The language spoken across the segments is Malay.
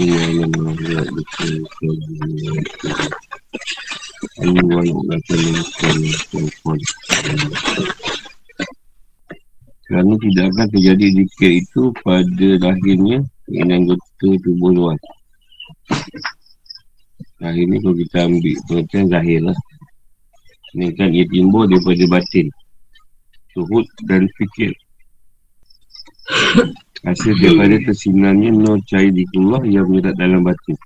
Kerana tidak akan terjadi zikir itu pada lahirnya dengan anggota tubuh luar. Lahir ni kalau kita ambil pengertian zahir lah. Ini kan ia timbul daripada batin. Suhud dan fikir. Hasil daripada tersinarnya nur di keluar yang menyerat dalam batin.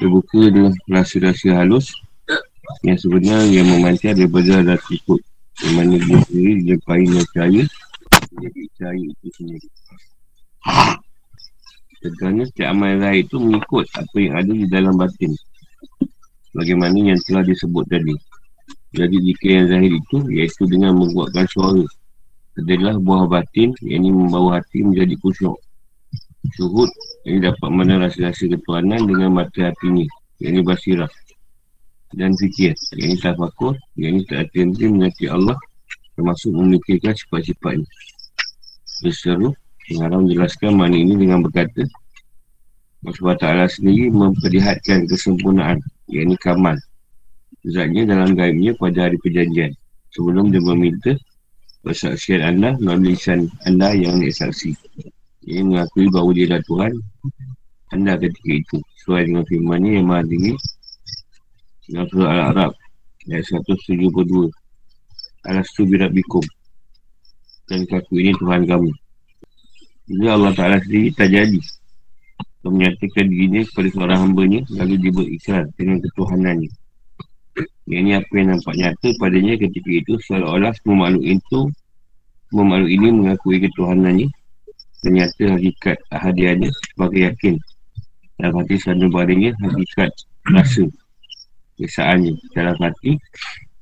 Terbuka dengan rasa-rasa halus yang sebenarnya yang memancar daripada rasa ikut. Di mana dia sendiri pahin nur cahaya menjadi cahaya itu sendiri. Sebenarnya setiap amal yang itu mengikut apa yang ada di dalam batin bagaimana yang telah disebut tadi. Jadi jika yang zahir itu, iaitu dengan membuatkan suara, adalah buah batin, yang ini membawa hati menjadi kusyuk. Syuhud, ini dapat mana rasa-rasa ketuanan dengan mata hatinya, yang ini basirah. Dan fikir, yang ini tafakur, yang ini tak hati-hati Allah, termasuk memikirkan sifat-sifatnya. Berseru, mengharap menjelaskan mana ini dengan berkata, Allah SWT sendiri memperlihatkan kesempurnaan yang ini kamal Zatnya dalam gaibnya pada hari perjanjian Sebelum dia meminta Persaksian anda melalui lisan anda yang saksi. Ini mengakui bahawa dia adalah Tuhan. Anda ketika itu. Sesuai dengan firmannya yang maha tinggi. Dalam surah Al-Arab Ayat 172 Alastu birabikum Dan kaku ini Tuhan kamu. Jadi Allah Ta'ala sendiri tak jadi atau menyatakan dirinya kepada seorang hambanya lalu dia berikrar dengan ketuhanannya yang ini apa yang nampak nyata padanya ketika itu seolah-olah semua makhluk itu semua makhluk ini mengakui ketuhanannya ternyata hakikat hadiahnya sebagai yakin. Dalam hati sana badannya hakikat rasa kesaannya dalam hati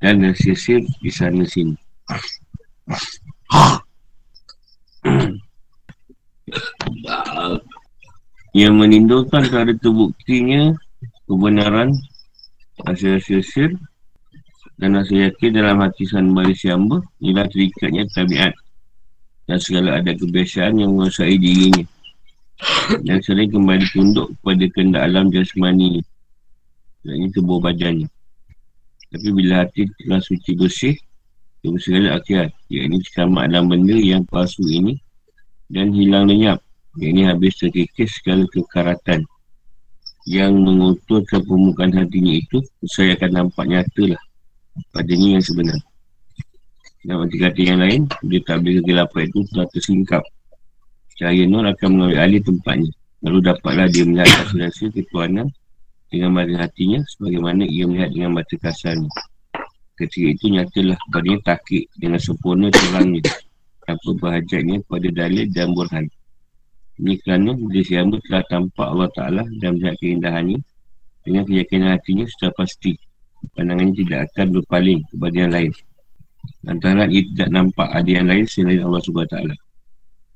dan sisir di sana sini. Yang menindulkan kerana terbuktinya kebenaran hasil-hasil dan rasa yakin dalam hati sanbari siamba ialah terikatnya tabiat dan segala ada kebiasaan yang menguasai dirinya. Dan sering kembali tunduk kepada kehendak alam jasmani dan ini tubuh badannya tapi bila hati telah suci bersih dari segala akhirat iaitu sama dalam benda yang palsu ini dan hilang lenyap ini habis terkikis segala kekaratan yang menguturkan permukaan hatinya itu saya akan nampak nyata lah padanya yang sebenar. Dan arti kata yang lain dia tak boleh kegelapan itu telah tersingkap. Cahaya nur akan mengambil alih tempatnya. Lalu dapatlah dia melihat hasil-hasil ketuanan dengan mata hatinya sebagaimana ia melihat dengan mata kasarnya. Ketika itu nyatalah padanya takik dengan sempurna terangnya tanpa berhajatnya pada dalil dan burhan. Ini kerana dia siapa telah tampak Allah Ta'ala dan melihat keindahannya dengan keyakinan hatinya sudah pasti pandangannya tidak akan berpaling kepada yang lain. Antara ia tidak nampak ada yang lain selain Allah SWT.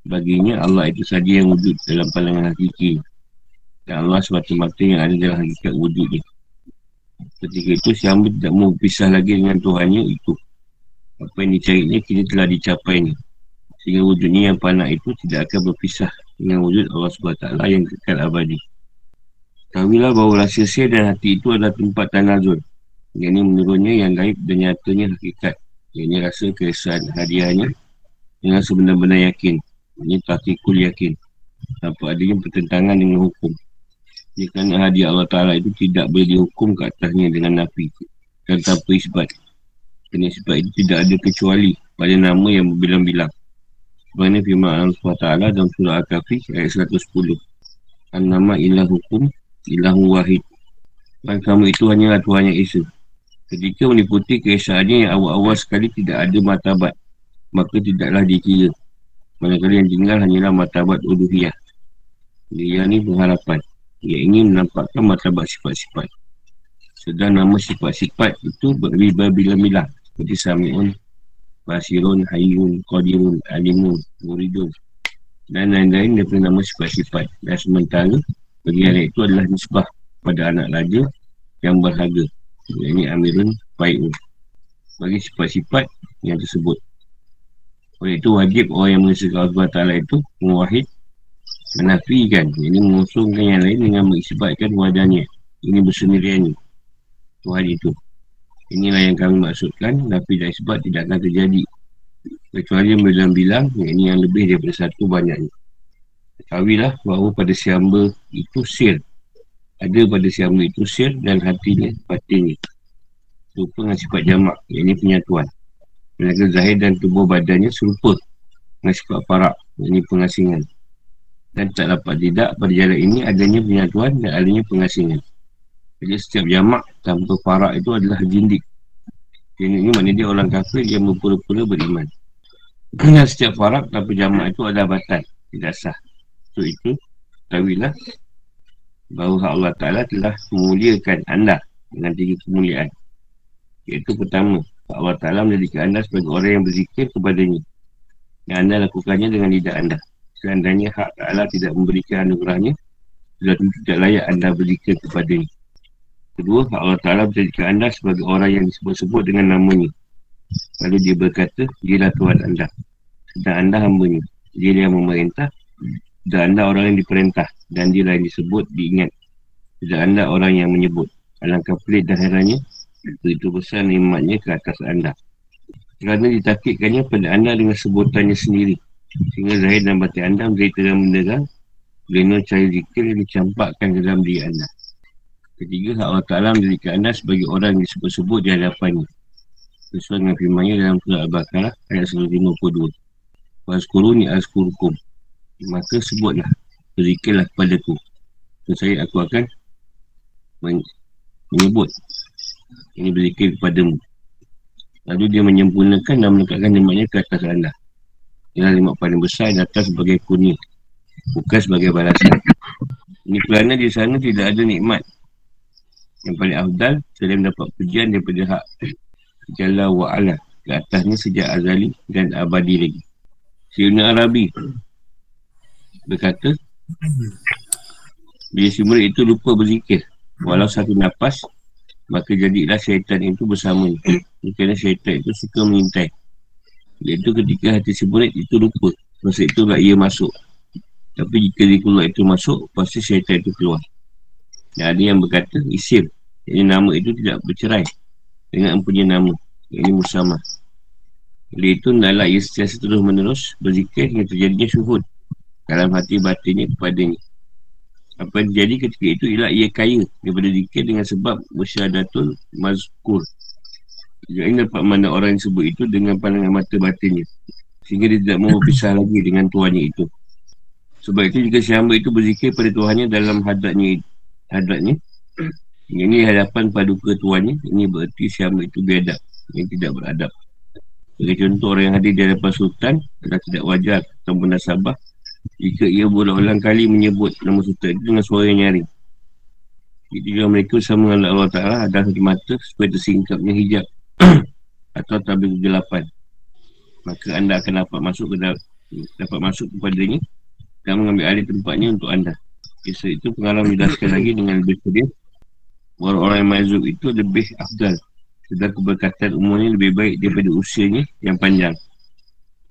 Baginya Allah itu saja yang wujud dalam pandangan hakiki. Dan Allah semata-mata yang ada dalam hakikat wujudnya. Ketika itu siapa tidak mau berpisah lagi dengan Tuhannya itu. Apa yang dicarinya kini telah dicapainya. Sehingga wujudnya yang panak itu tidak akan berpisah dengan wujud Allah SWT yang kekal abadi. Kamilah bahawa rasa sir dan hati itu adalah tempat tanazul. Yang ini menurunnya yang gaib dan nyatanya hakikat. Yang ini rasa kesan hadiahnya dengan sebenar-benar yakin. Ini takikul yakin. Tanpa adanya pertentangan dengan hukum. Jika hadiah Allah Ta'ala itu tidak boleh dihukum ke atasnya dengan nafi. Dan tanpa isbat. Kerana sebab itu tidak ada kecuali pada nama yang berbilang-bilang. Sebagaimana firman Allah SWT dalam surah Al-Kahfi ayat 110. An-nama ilah hukum ilah wahid. Dan kamu itu hanyalah Tuhan yang Esa. Ketika meniputi keesaannya yang awal-awal sekali tidak ada matabat. Maka tidaklah dikira. Manakala yang tinggal hanyalah matabat uduhiyah. Dia ni berharapan. Ia ingin menampakkan matabat sifat-sifat. Sedang nama sifat-sifat itu berbila-bila. Seperti Sami'un, Basirun, Hayyun, Qadirun, Alimun, Muridun dan lain-lain daripada nama sifat-sifat dan sementara bagian itu adalah nisbah pada anak raja yang berharga ini Amirun Fai'un bagi sifat-sifat yang tersebut. Oleh itu wajib orang yang mengesahkan Allah Ta'ala itu mewahid menafikan. Ini mengusungkan yang lain dengan mengisbatkan wadahnya. Ini bersendiriannya. Tuhan itu. Inilah yang kami maksudkan. Tapi dan isbat tidak akan terjadi. Kecuali yang bilang-bilang ini yang lebih daripada satu banyaknya. Ketahuilah bahawa pada siamba itu sir ada pada siamba itu sir dan hatinya batinnya serupa dengan sifat jamak yang ini penyatuan Tenaga zahir dan tubuh badannya serupa dengan sifat parak ini pengasingan. Dan tak dapat tidak pada jalan ini adanya penyatuan dan adanya pengasingan. Jadi setiap jamak tanpa parak itu adalah jindik. Ini, ini maknanya dia orang kafir yang berpura-pura beriman. Dan setiap parak tanpa jamak itu adalah batal tidak sah. So itu tahuilah bahawa Allah Ta'ala telah memuliakan anda dengan tiga kemuliaan. Iaitu pertama Allah Ta'ala menjadikan anda sebagai orang yang berzikir kepadanya yang anda lakukannya dengan lidah anda. Seandainya hak Allah tidak memberikan anugerahnya sudah tentu tidak layak anda berzikir kepadanya. Kedua Allah Ta'ala menjadikan anda sebagai orang yang disebut-sebut dengan namanya. Lalu dia berkata dia Tuhan anda. Sedang anda hambanya. Dia yang memerintah. Dan anda orang yang diperintah dan dia yang disebut diingat tidak anda orang yang menyebut alangkah pelik dan herannya begitu besar nikmatnya ke atas anda. Kerana ditakitkannya pada anda dengan sebutannya sendiri Sehingga zahir dan batin anda menjadi terang menerang Lino cahaya zikir yang dicampakkan ke dalam diri anda. Ketiga, Allah Ta'ala menjadikan anda sebagai orang yang disebut-sebut di hadapannya. Sesuai dengan firmannya dalam surah Al-Baqarah ayat 152 Fazkuruni azkurkum. Maka sebutlah, berzikirlah kepadaku. Dan saya aku akan menyebut Ini berzikir kepadamu. Lalu dia menyempurnakan dan menekatkan nikmatnya ke atas anda Ialah nikmat paling besar datang sebagai kuning Bukan sebagai balasan. Ini kerana di sana tidak ada nikmat. Yang paling afdal Saya mendapat pujian daripada hak Jalla wa'ala Ke atasnya sejak azali dan abadi lagi. Syekhna Arabi Berkata Bila si murid itu lupa berzikir Walau satu nafas Maka jadilah syaitan itu bersama Kerana syaitan itu suka mengintai. Iaitu ketika hati si murid itu lupa Masa itu tak ia masuk. Tapi jika dia keluar itu masuk Pasti syaitan itu keluar. Dan ada yang berkata isim Jadi nama itu tidak bercerai Dengan mempunyai nama. Ini musamah. Oleh itu adalah ia setiap terus menerus Berzikir hingga terjadinya syuhud Dalam hati batinnya kepadanya apa yang terjadi ketika itu ialah ia kaya daripada zikir dengan sebab bersyadatul mazkur juga ini dapat mana orang yang sebut itu dengan pandangan mata batinnya. Sehingga dia tidak mahu berpisah lagi dengan tuannya itu. Sebab itu jika si hamba itu berzikir pada Tuhannya dalam hadratnya, hadratnya ini hadapan paduka tuannya, ini berarti si hamba itu biadab. Yang tidak beradab. Sebagai contoh orang yang hadir di hadapan sultan adalah tidak wajar atau sabah jika ia berulang kali menyebut nama sultan itu dengan suara yang nyaring. Itu juga mereka sama dengan Allah Ta'ala ada satu mata supaya tersingkapnya hijab atau tabir kegelapan. Maka anda akan dapat masuk ke dapat masuk kepadanya dan mengambil alih tempatnya untuk anda. Kisah itu pengalaman menjelaskan lagi dengan lebih sedih orang-orang yang mazub itu lebih afdal. Sedang keberkatan umurnya lebih baik daripada usianya yang panjang.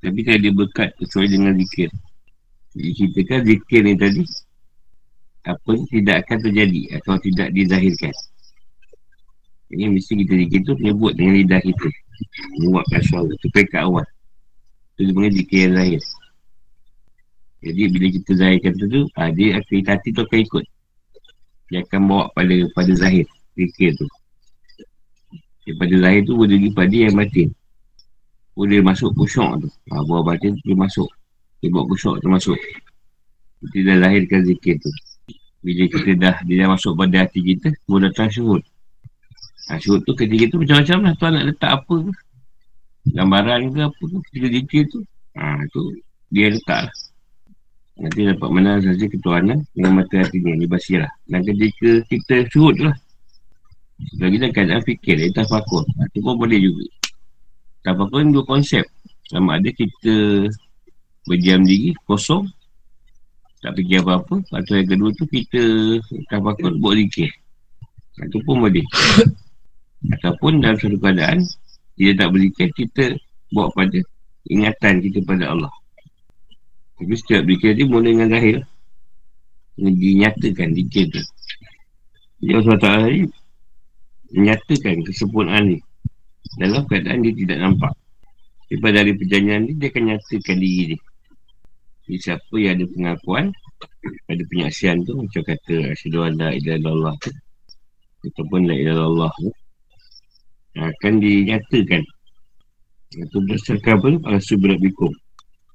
Tapi tidak dia berkat kecuali dengan zikir jadi kita kan zikir ni tadi apa tidak akan terjadi atau tidak dizahirkan. Ini mesti kita zikir tu menyebut dengan lidah kita. Menguapkan suara Supaya kat awal. Itu panggil zikir yang zahir. Jadi bila kita zahirkan tu tu ha, Dia akan hati tu akan ikut. Dia akan bawa pada pada zahir Zikir tu. Daripada zahir tu boleh pergi pada yang batin. Boleh masuk kusyok tu. Ha, Buah batin tu masuk Dia bawa kusyok tu masuk Kita dah lahirkan zikir tu Bila kita dah Dia dah masuk pada hati kita Boleh datang syuhud Ha, syurut tu ketika tu macam-macam lah. Tuan nak letak apa ke. Gambaran ke apa tu. Ketika zikir tu. Ha, tu dia letak lah. Nanti dapat mana saja ketuanan dengan mata hatinya. Dia basirah. Dan ketika kita syurut lah. Lagi dah keadaan fikir. Dia tak fakur. Ha, pun boleh juga. Tak fakur ni dua konsep. Sama ada kita berdiam diri, kosong. Tak fikir apa-apa. Atau yang kedua tu kita tak fakur buat zikir. Itu pun boleh. Ataupun dalam satu keadaan Dia tak berzikir Kita bawa pada Ingatan kita pada Allah Tapi setiap berzikir dia Mula dengan zahir dinyatakan, dikira. Jadi Allah Ta'ala menyatakan kesempurnaan ni dalam keadaan dia tidak nampak. Lepas dari perjanjian ni, dia akan nyatakan diri dia. Siapa yang ada pengakuan, ada penyaksian tu, macam kata Asyadu Allah Allah tu, ataupun La Allah tu, akan dinyatakan. Itu berdasarkan apa? Alasu berat bikum.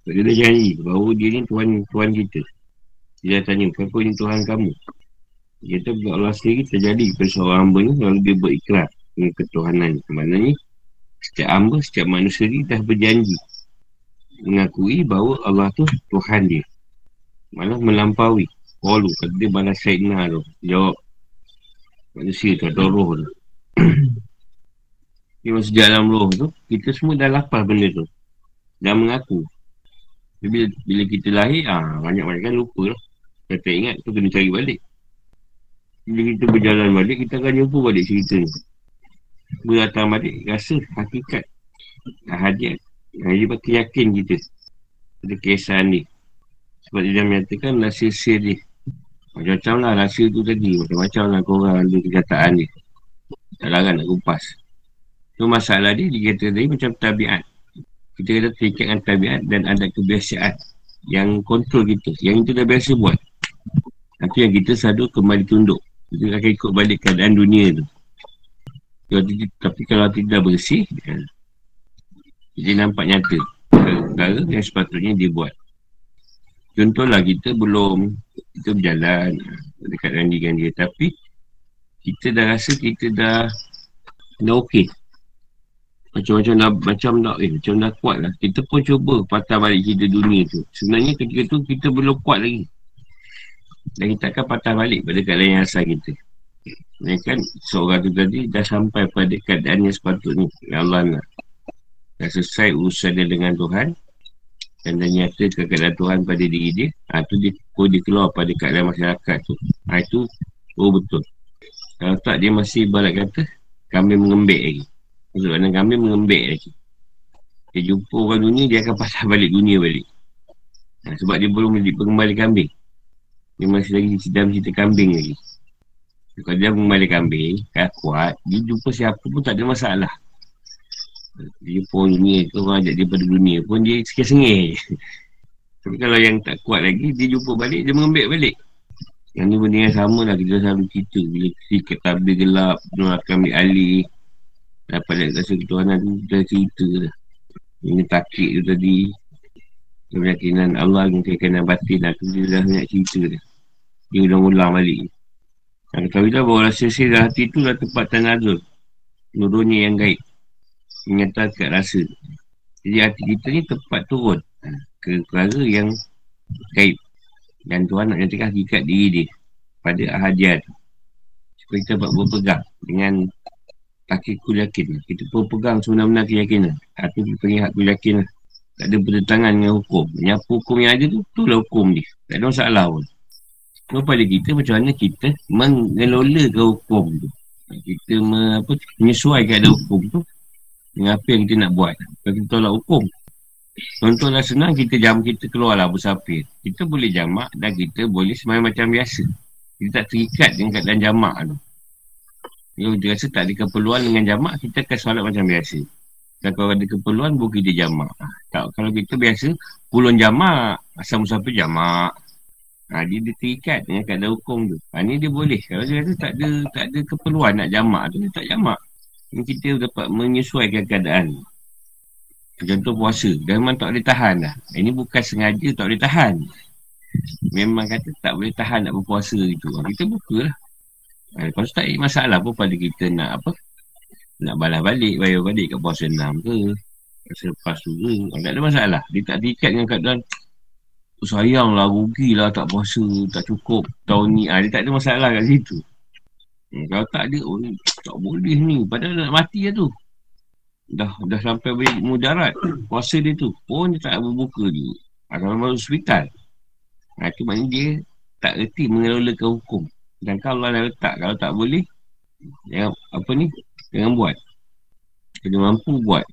Dia dah janji bahawa dia ni Tuhan, Tuhan kita. Dia tanya, kenapa ini Tuhan kamu? Dia kata, Allah sendiri terjadi kepada seorang hamba ni, lalu dia berikrar dengan ketuhanan. Maknanya, Setiap hamba, setiap manusia ni dah berjanji Mengakui bahawa Allah tu Tuhan dia. Malah melampaui. Qalu, kata dia balas Sayyidina tu. Jawab. Manusia tu atau roh tu. Dia masuk dalam roh tu Kita semua dah lapar benda tu. Dah mengaku. Bila, bila kita lahir, ah banyak-banyak kan lupa lah. Kita ingat tu kena cari balik. Bila kita berjalan balik, kita akan jumpa balik cerita ni. Beratang balik rasa hakikat hadiah yang dia pakai yakin kita. Pada kisah ni. Sebab dia dah menyatakan rahsia sir dia. Macam-macam lah rahsia tu tadi. Macam-macam lah korang ada kenyataan ni. Tak larang nak kupas. Tu masalah dia dia kata tadi macam tabiat. Kita kata terikat dengan tabiat dan ada kebiasaan yang kontrol kita. Yang itu dah biasa buat. Tapi yang kita selalu kembali tunduk. Kita akan ikut balik keadaan dunia tu. Tapi kalau tidak bersih, jadi nampak nyata perkara yang sepatutnya dibuat. Contohlah kita belum, kita berjalan dekat dengan dia. Tapi kita dah rasa kita dah dah okey. Macam-macam dah, macam dah, eh, macam dah kuat lah. Kita pun cuba patah balik kita dunia tu. Sebenarnya ketika tu kita belum kuat lagi. Dan kita akan patah balik pada keadaan yang asal kita. Ini kan seorang tu tadi dah sampai pada keadaan yang sepatutnya yang Allah nak. Dah selesai urusan dia dengan Tuhan dan dah nyata keadaan Tuhan pada diri dia. Ha, tu dia, dia keluar pada keadaan masyarakat tu. Ha, itu oh betul. Kalau tak dia masih barat kata kami mengembik lagi. Maksudnya kami mengembik lagi. Dia jumpa orang dunia dia akan pasal balik dunia balik. Ha, sebab dia belum kembali kambing. Dia masih lagi sedang cerita kambing lagi. Kalau dia kembali kambing, kan kuat, dia jumpa siapa pun tak ada masalah. Dia pun dunia orang ajak dia pada dunia pun dia sikit-sengih. Tapi kalau yang tak kuat lagi, dia jumpa balik, dia mengambil balik. Yang ni benda yang sama lah kita selalu cerita. Bila kita tabir gelap, dia akan ambil alih. Dapat lihat rasa ketuhanan tu, kita cerita lah. Ini takik tu tadi. Keyakinan Allah, keyakinan batin lah. Tu dia dah banyak cerita dia. Dia ulang-ulang balik. Dan ketahuilah bahawa rasa sihir hati itu adalah tempat tanazul. Nurunnya yang gaib. Menyatakan rasa. Jadi hati kita ni tempat turun. Ha, ke perkara yang gaib. Dan Tuhan nak nyatakan hakikat diri dia. Pada ahadiah tu. Supaya kita buat berpegang dengan takikul yakin. Kita pun pegang sebenar-benar keyakinan. Itu kita panggil hakul yakin. Tak ada bertentangan dengan hukum. Yang hukum yang ada tu, itulah hukum dia. Tak ada masalah pun kepada kita macam mana kita mengelola ke hukum tu. Kita me, apa, menyesuaikan ada hukum tu dengan apa yang kita nak buat. Kalau kita tolak hukum. Contohlah senang kita jam kita keluarlah bersafir. Kita boleh jamak dan kita boleh semuanya macam biasa. Kita tak terikat dengan keadaan jamak tu. Kalau kita rasa tak ada keperluan dengan jamak, kita akan solat macam biasa. Dan kalau ada keperluan, boleh kita jamak. Tak, kalau kita biasa, puluhan jamak, asal musafir jamak. Ha, dia, dia terikat dengan keadaan hukum tu. Ha, ni dia boleh. Kalau dia kata tak ada, tak ada keperluan nak jamak tu, dia tak jamak. Ni kita dapat menyesuaikan keadaan. Contoh puasa. Dia memang tak boleh tahan dah. Ini bukan sengaja tak boleh tahan. Memang kata tak boleh tahan nak berpuasa itu. Ha, kita buka lah. Ha, lepas tak ada masalah pun pada kita nak apa. Nak balas balik, bayar balik kat puasa enam ke. Selepas tu ke. Ha, tak ada masalah. Dia tak terikat dengan keadaan sayang lah, rugi lah tak puasa, tak cukup tahun ni. Ha, dia tak ada masalah kat situ. Kalau tak ada, oh, tak boleh ni. Padahal nak mati lah tu. Dah dah sampai mudarat puasa dia tu. Pun dia tak berbuka ni. Ha, sampai masuk hospital. Ha, itu maknanya dia tak reti mengelolakan hukum. Dan kalau dah letak, kalau tak boleh, jangan, apa ni, jangan buat. Kena mampu buat.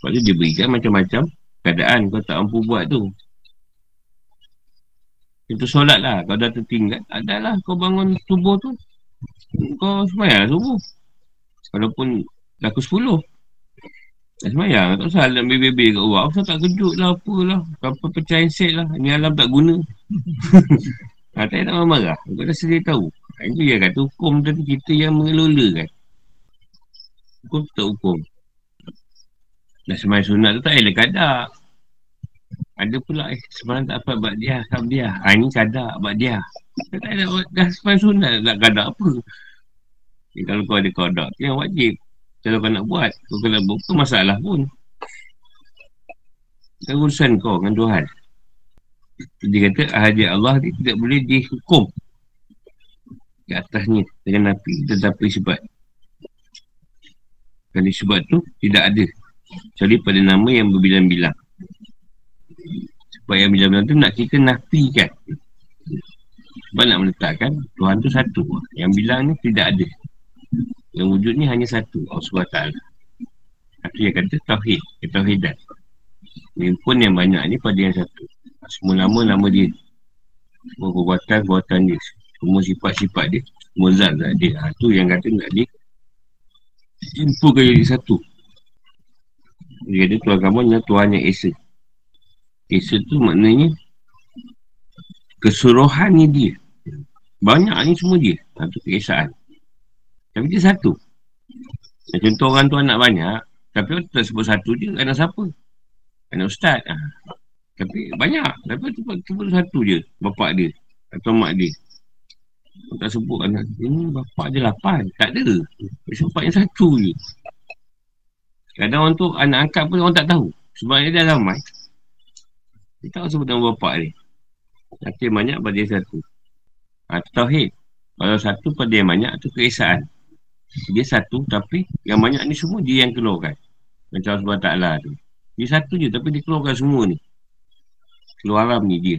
Sebab tu dia berikan macam-macam keadaan kau tak mampu buat tu. Itu solat lah. Kau dah tertinggal. Adalah kau bangun subuh tu. Kau semayang lah subuh. Walaupun ke sepuluh. Dah semayang. Tak usah dalam bebe kat luar. Kenapa tak kejut lah apalah. Apa pecah set lah. Ini alam tak guna. ha, tak nak marah. Kau dah sedia tahu. Ha, itu yang kata hukum tadi kita yang mengelola kan. Hukum tak hukum. Dah semayang sunat tu tak ada kadar. Ada pula eh semalam tak apa buat dia tak dia. Ha ni kadar buat dia. Tak ada semalam sunat nak kadar apa. Jadi, kalau kau ada kadar tu yang wajib. Kalau kau nak buat, kau kena buat masalah pun. Kan urusan kau dengan Tuhan. Dia kata ahadi Allah ni tidak boleh dihukum ke atasnya dengan api tetapi sebab Kali sebab tu tidak ada Kecuali pada nama yang berbilang-bilang sebab yang bila-bila tu nak kita nafikan. Sebab nak meletakkan Tuhan tu satu. Yang bilang ni tidak ada. Yang wujud ni hanya satu. Allah SWT. Itu yang kata Tauhid. Tauhidan. Ini pun yang banyak ni pada yang satu. Semua nama, nama dia. Semua perbuatan, perbuatan dia. Semua sifat-sifat dia. Semua zat-zat dia. Ha, tu yang kata nak dia. Simpulkan jadi satu. Dia kata kamu adalah Tuhan yang Esa. Esa tu maknanya keseluruhan ni dia. Banyak ni semua dia. Satu keesaan. Tapi dia satu. Contoh orang tu anak banyak. Tapi orang tak sebut satu je. Anak siapa? Anak ustaz. Ha. Tapi banyak. Tapi tu sebut satu je. Bapak dia. Atau mak dia. Orang tak sebut anak. Ini bapak dia lapan. Tak ada. Bapak yang satu je. Kadang orang tu anak angkat pun orang tak tahu. Sebab dia dah ramai. Dia tak sebut nama bapak dia. Tapi yang banyak pada yang satu. Ha, tauhid. Kalau satu pada yang banyak, tu keesaan. Dia satu, tapi yang banyak ni semua dia yang keluarkan. Macam sebab taklah tu. Dia satu je, tapi dia keluarkan semua ni. Keluaran ni dia.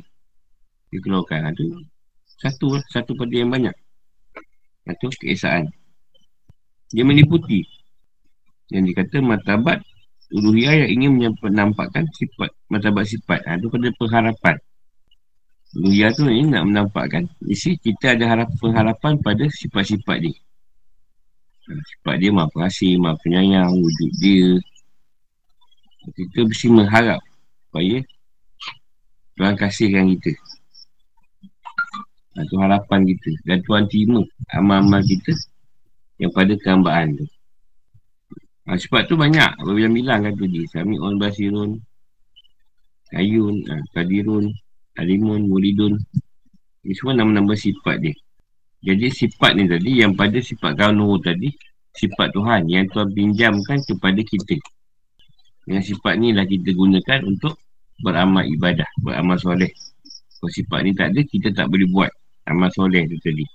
Dia keluarkan. Ha, tu. Satu lah. Satu pada yang banyak. Itu ha, keesaan. Dia meniputi. Yang dikata matabat uluhiyah yang ingin menampakkan sifat martabat sifat ha, itu pada pengharapan uluhiyah tu ini nak menampakkan isi kita ada harap, pengharapan pada sifat-sifat dia. Ha, sifat dia maaf kasih maaf penyayang wujud dia. Kita mesti mengharap supaya Tuhan kasihkan kita. Itu ha, harapan kita. Dan Tuhan terima amal-amal kita yang pada kehambaan tu. Ha, sebab tu banyak. Berbilang-bilang kan tu dia. Sami'un basirun, ayun, ha, kadirun, alimun, muridun. Ini semua nama-nama sifat dia. Jadi sifat ni tadi yang pada sifat kaunuh tadi, sifat Tuhan yang Tuhan pinjamkan kepada kita. Yang sifat ni lah kita gunakan untuk beramal ibadah, beramal soleh. Kalau sifat ni tak ada, kita tak boleh buat amal soleh tu tadi.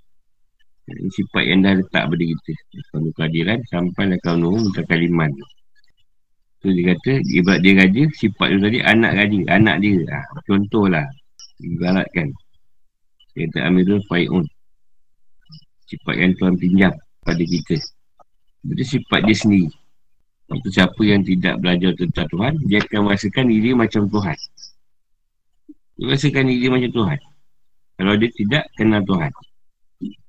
Ini sifat yang dah letak pada kita Kalau kehadiran sampai lah kau nunggu Minta kaliman Tu dia kata Ibarat dia raja Sifat tu tadi anak raja Anak dia ha, Contoh Dia kata Amirul Fai'un Sifat yang Tuhan pinjam Pada kita. Itu sifat dia sendiri. Waktu siapa yang tidak belajar tentang Tuhan Dia akan merasakan diri macam Tuhan. Dia merasakan diri macam Tuhan. Kalau dia tidak kenal Tuhan.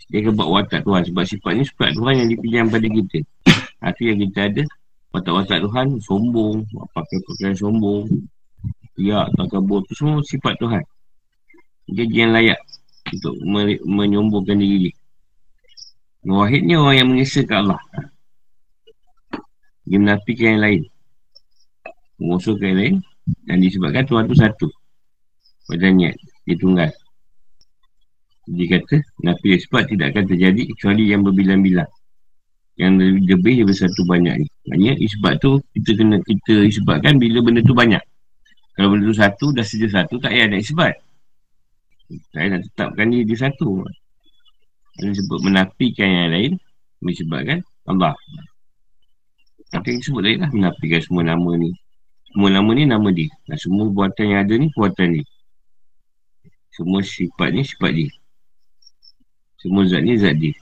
Dia akan buat watak Tuhan. Sebab sifat ni sifat Tuhan yang dipinjam pada kita. Itu yang kita ada Watak-watak Tuhan Sombong. Pakai-pakai sombong. Ya Tak kabur. Itu semua sifat Tuhan Dia yang layak Untuk menyombongkan diri dia. Wahidnya orang yang mengesahkan Allah. Dia menafikan yang lain. Mengusulkan yang lain Dan disebabkan Tuhan tu satu. Pada niat Dia tunggal. Dia kata Nafi sebab tidak akan terjadi Kecuali yang berbilang-bilang. Yang lebih lebih satu banyak ni Maksudnya isbat tu Kita kena kita isbatkan Bila benda tu banyak. Kalau benda tu satu Dah sedia satu Tak payah nak isbat Saya nak tetapkan dia, dia satu Yang sebut menafikan yang lain Disebabkan Allah Tapi yang sebut lain lah Menafikan semua nama ni Semua nama ni nama dia Dan semua buatan yang ada ni Buatan dia semua sifat ni sifat dia semua zat ni zat dia.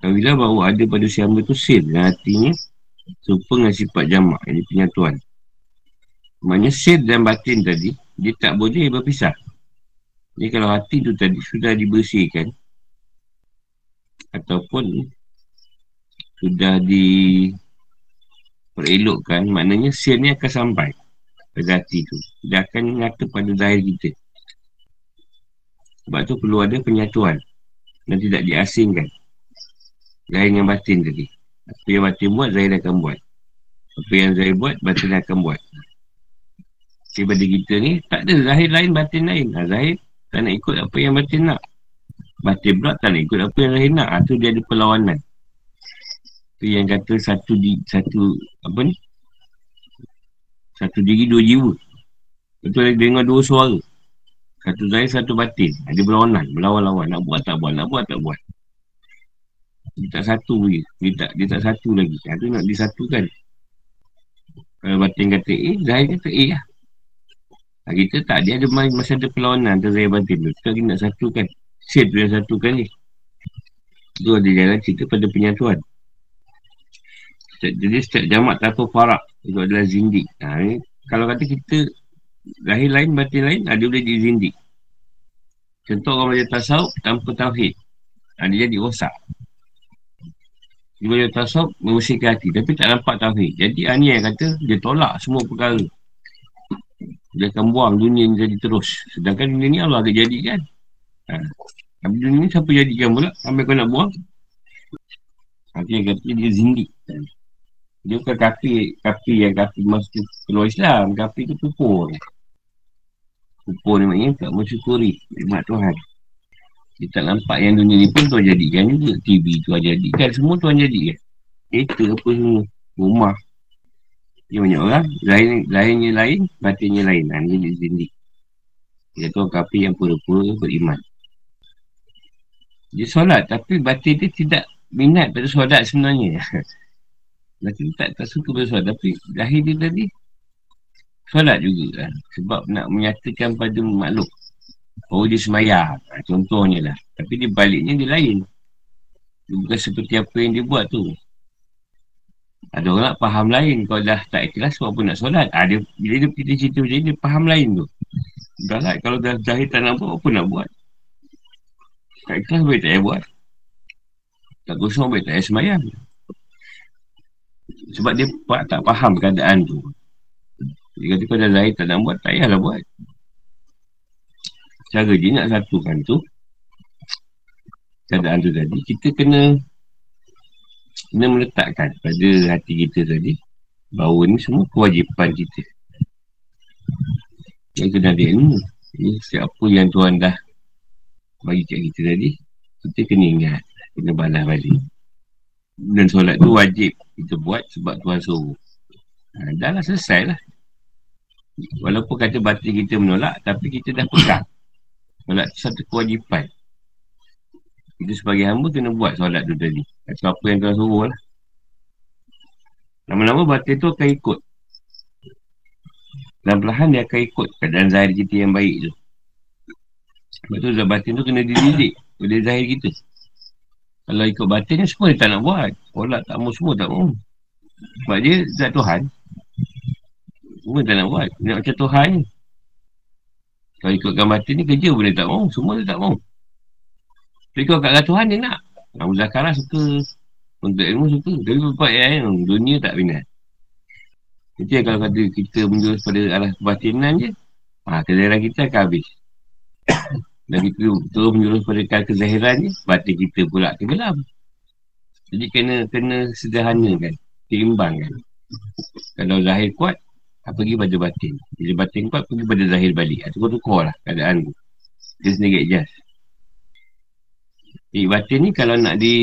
Apabila bahawa ada pada si hamba tu sir dan hatinya serupa dengan sifat jamak yang penyatuan. Maksudnya sir dan batin tadi dia tak boleh berpisah. Jadi kalau hati tu tadi sudah dibersihkan ataupun sudah di perelokkan, maknanya sel ni akan sampai pada hati tu. Dia akan nyata pada zahir kita. Sebab tu perlu ada penyatuan dan tidak diasingkan. Zahir dengan batin tadi. Apa yang batin buat, zahir akan buat. Apa yang zahir buat, batin akan buat. Jadi pada kita ni, tak ada zahir lain, batin lain. Ha, zahir tak nak ikut apa yang batin nak. Batin pula tak nak ikut apa yang zahir nak. Ha, tu dia ada perlawanan. Tu yang kata satu di satu apa ni? Satu diri dua jiwa. Betul ada dengar dua suara. Satu zahir, satu batin. Ada berlawanan, berlawan-lawan. Nak buat tak buat, nak buat tak buat. Dia tak satu lagi. Dia tak, dia tak satu lagi. Itu nak disatukan. Kalau batin kata A, zahir kata A lah. Ha, kita tak, dia ada masa ada perlawanan antara zahir batin tu. Kita nak satukan. Set tu yang satukan ni. Itu ada jalan cerita pada penyatuan. Jadi setiap jamak tanpa farak Itu adalah zindik ha, ni, Kalau kata kita Lahir lain, batin lain Ada boleh jadi zindik Contoh orang belajar tasawuf Tanpa tauhid ha, Dia jadi rosak Dia belajar tasawuf Mengusirkan hati Tapi tak nampak tauhid Jadi ha, ni yang kata Dia tolak semua perkara Dia akan buang dunia ni jadi terus Sedangkan dunia ni Allah ada jadikan ha. Tapi dunia ni siapa jadikan pula Sampai kau nak buang Nanti yang kata dia zindik dia bukan kafir, kafir yang kafir masuk keluar Islam. Kafir tu kufur. Kufur ni maknanya tak mensyukuri nikmat Tuhan. Dia tak nampak yang dunia ni pun Tuhan jadikan juga. TV Tuhan jadikan. Semua Tuhan jadikan. Kereta apa semua. Rumah. Dia banyak orang. Lain, lainnya lain, batinnya lain. Ha, dia di sini. Dia tu kafir yang pura-pura beriman. Dia solat tapi batin dia tidak minat pada solat sebenarnya. Laki tak, tak suka bersolat Tapi lahir dia tadi Solat juga kan Sebab nak menyatakan pada makhluk Oh dia semayang ha, Contohnya lah Tapi dia baliknya dia lain dia Bukan seperti apa yang dia buat tu Ada orang faham lain. Kalau dah tak ikhlas Sebab pun nak solat. Ha, dia, Bila dia kita cerita macam ni Dia faham lain tu. Dah lah Kalau dah zahir tak nak buat Apa nak buat? Tak ikhlas boleh tak payah buat. Tak kosong boleh tak payah semayang. Sebab dia tak faham keadaan tu. Dia kata kau dah lahir tak nak buat Tak payahlah buat. Cara dia nak satukan tu Keadaan tu tadi Kita kena Kena meletakkan pada hati kita tadi Bahawa ni semua kewajipan kita Yang kena ada ilmu Ini siapa yang Tuhan dah Bagi kat kita tadi Kita kena ingat Kena balas balik dan solat tu wajib kita buat sebab Tuhan suruh. Ha, dah lah selesai lah. Walaupun kata batin kita menolak, tapi kita dah pegang. Solat tu satu kewajipan. Kita sebagai hamba kena buat solat tu tadi. Atau apa yang Tuhan suruh lah. Lama-lama batin tu akan ikut. Dan perlahan dia akan ikut keadaan zahir kita yang baik tu. Sebab tu batin tu kena dididik oleh zahir kita. Kalau ikut batin ni semua dia tak nak buat. Solat tak mau semua tak mau. Sebab dia zat Tuhan. Semua tak nak buat. Dia macam Tuhan ni. Kalau ikutkan batin ni kerja pun dia tak mau. Semua dia tak mau. Tapi kalau kat Tuhan dia nak. Abu Zakaran suka. Untuk ilmu suka. Tapi buat yang dunia tak minat. Jadi kalau kata kita menjurus pada arah kebatinan je. Ha, kezahiran kita akan habis. Dan kita terus menjurus pada kezahiran je, batin kita pula tenggelam. Jadi kena kena sederhana kan, timbang kan. Kalau zahir kuat, apa pergi pada batin. Bila batin kuat, pergi pada zahir balik. Itu kau tukar lah keadaan tu. Dia sendiri adjust. Jadi batin ni kalau nak di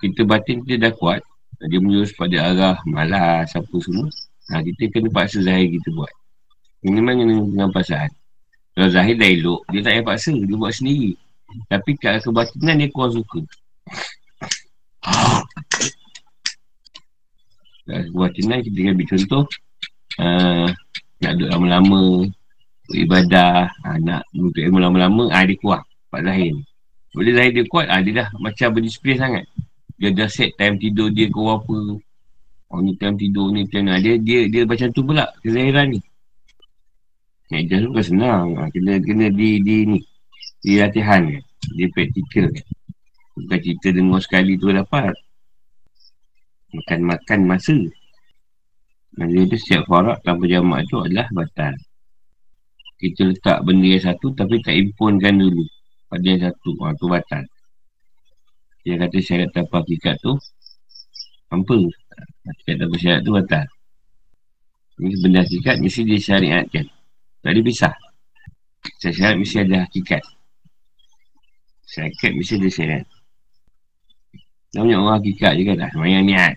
kita batin kita dah kuat, dia menjurus pada arah malas apa semua. Ha, kita kena paksa zahir kita buat. Ini memang dengan perasaan. Kalau Zahir dah elok, dia tak payah paksa, dia buat sendiri. Tapi kat kebatinan dia kurang suka. Kat kebatinan kita ambil contoh, uh, nak duduk lama-lama, ibadah, uh, nak duduk lama-lama, uh, dia kuat. Pak Zahir ni. Boleh Zahir dia kuat, uh, dia dah macam berdisiplin sangat. Dia dah set time tidur dia ke apa. Oh ni time tidur ni, time ni. Dia, dia, dia macam tu pula, kezahiran ni. Nak ijaz bukan senang. Ha, kena, kena di, di ni. Di latihan kan. Di praktikal kan. Bukan cerita dengar sekali tu dapat. Makan-makan masa. Maksudnya tu setiap farak tanpa jamak tu adalah batal. Kita letak benda yang satu tapi tak impunkan dulu. Pada satu. Ha, tu batal. Dia kata syarat tanpa hakikat tu Hampa. Hakikat tanpa syarat tu batal. Ini benda hakikat mesti disyariatkan Tak ada pisah. Syarat mesti ada hakikat. Syarat mesti ada syarat. Namanya orang hakikat je kan Semayang niat.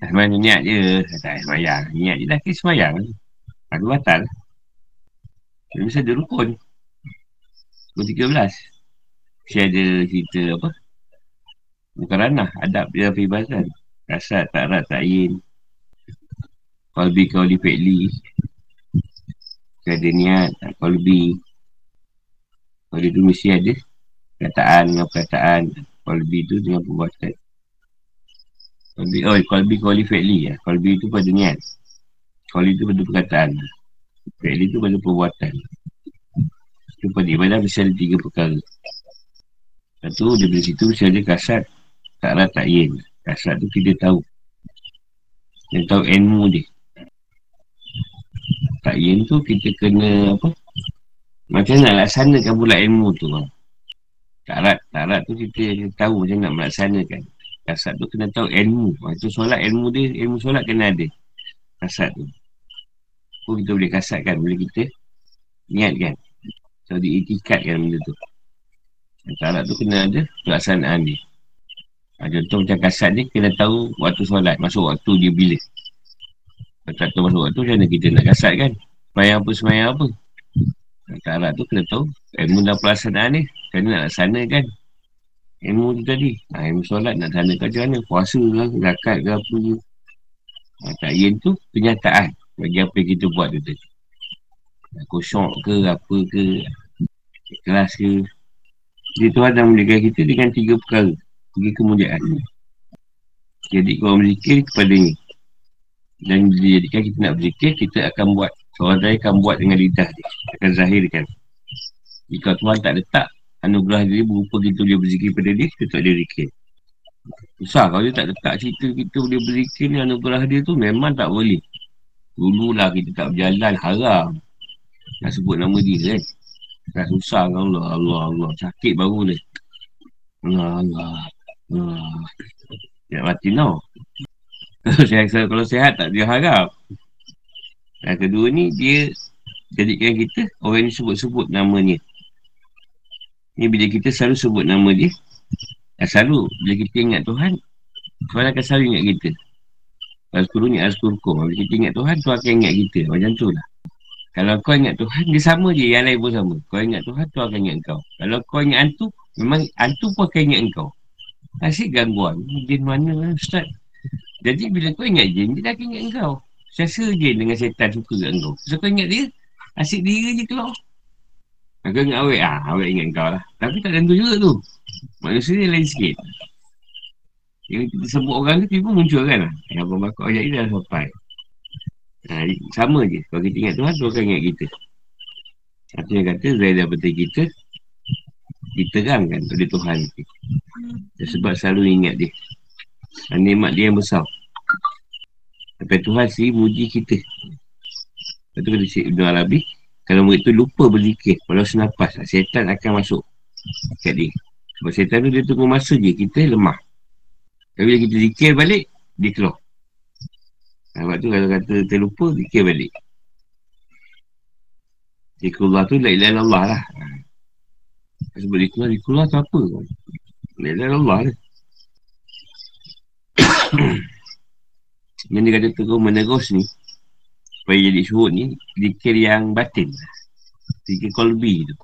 Semayang niat je. Tak semayang. Niat je ke semayang. Aku batal. Dia mesti ada rukun Rukun 13 Mesti ada cerita apa? Bukan ranah Adab dia peribahatan Kasat, tak tak yin. Qalbi qawli fi'li Ada niat Qalbi Qalbi tu mesti ada Kataan dengan perkataan. Qalbi tu dengan perbuatan Qalbi, oh qalbi qawli fi'li ya. Qalbi tu pada niat. Qalbi tu pada perkataan. Fi'li tu pada perbuatan Itu pada ibadah mesti ada tiga perkara. Satu, dari situ mesti ada kasat Taklah tak yin Kasrat tu kita tahu. Kita tahu ilmu dia. Tak yin tu kita kena apa? Macam nak laksanakan pula ilmu tu Takrat Takrat tu kita tahu macam nak melaksanakan. Kasrat tu kena tahu ilmu. Itu solat ilmu dia Ilmu solat kena ada. Kasrat tu. Pun kita boleh kasatkan Boleh kita Niatkan So diitikatkan benda tu Takrat tu kena ada Pelaksanaan dia Ha, contoh macam kasat ni kena tahu waktu solat, masuk waktu dia bila. Kalau tak tahu masuk waktu, macam mana kita nak kasat kan? Semayang apa, semayang apa? Tak harap tu kena tahu ilmu dan pelaksanaan ni. Kena nak laksana kan? Ilmu tu tadi. Ha, ilmu solat nak sana ke macam mana? Puasa ke, zakat ke apa ke? Ha, tak yin tu kenyataan bagi apa yang kita buat tu tadi. Kosong ke, apa ke, kelas ke. Dia Tuhan dah memulihkan kita dengan tiga perkara. Pergi kemuliaan jadi kalau berzikir kepadanya dan dijadikan kita nak berzikir kita akan buat seorang saya akan buat dengan lidah dia. Akan zahirkan. Jika Tuhan tak letak anugerah dia berupa kita boleh berzikir pada dia kita tak boleh berzikir. Susah kalau dia tak letak cerita kita boleh berzikir ni anugerah dia tu memang tak boleh. Dululah kita tak berjalan haram. Nak sebut nama dia kan dah susah kan Allah Allah Allah sakit baru ni Allah Allah. Nak mati no. saya kalau sihat tak dia harap. Yang kedua ni dia jadikan kita orang ni sebut-sebut namanya. Ni bila kita selalu sebut nama dia. Selalu bila kita ingat Tuhan. Tuhan akan selalu ingat kita. Azkuru ni azkurkum. Bila kita ingat Tuhan, Tuhan akan ingat kita. Macam tu lah. Kalau kau ingat Tuhan, dia sama je. Yang lain pun sama. Kau ingat Tuhan, Tuhan akan ingat kau. Kalau kau ingat hantu, memang hantu pun akan ingat kau. Asyik gangguan. Jin mana Ustaz? Jadi bila kau ingat jin, dia akan ingat kau. Siasa jin dengan setan suka kat kau. So kau ingat dia, asyik dia je keluar. Kau ingat awet, ah, awet ingat kau lah. Tapi tak tentu juga tu. Manusia ni lain sikit. Yang kita sebut orang tu, tiba muncul kan lah. Yang abang bakar ayat ni dah sampai. Ha, sama je. Kalau kita ingat Tuhan, Tuhan akan ingat kita. Satu yang kata, Zahid daripada kita, diterangkan oleh Tuhan. Sebab selalu ingat dia. Dan nikmat dia yang besar. Sampai Tuhan si muji kita. Lepas tu kata Syed Ibn Arabi kalau murid tu lupa berzikir walau senapas setan akan masuk kat dia. Sebab setan tu dia tunggu masa je kita lemah. Tapi bila kita zikir balik dia keluar sebab tu kalau kata terlupa zikir balik. Zikrullah tu la ilaha illallah lah. Sebut dikulah, dikulah tu apa? Bila Allah ni. Yang dia kata terus menerus ni Supaya jadi suhud ni Dikir yang batin. Dikir kolbi tu.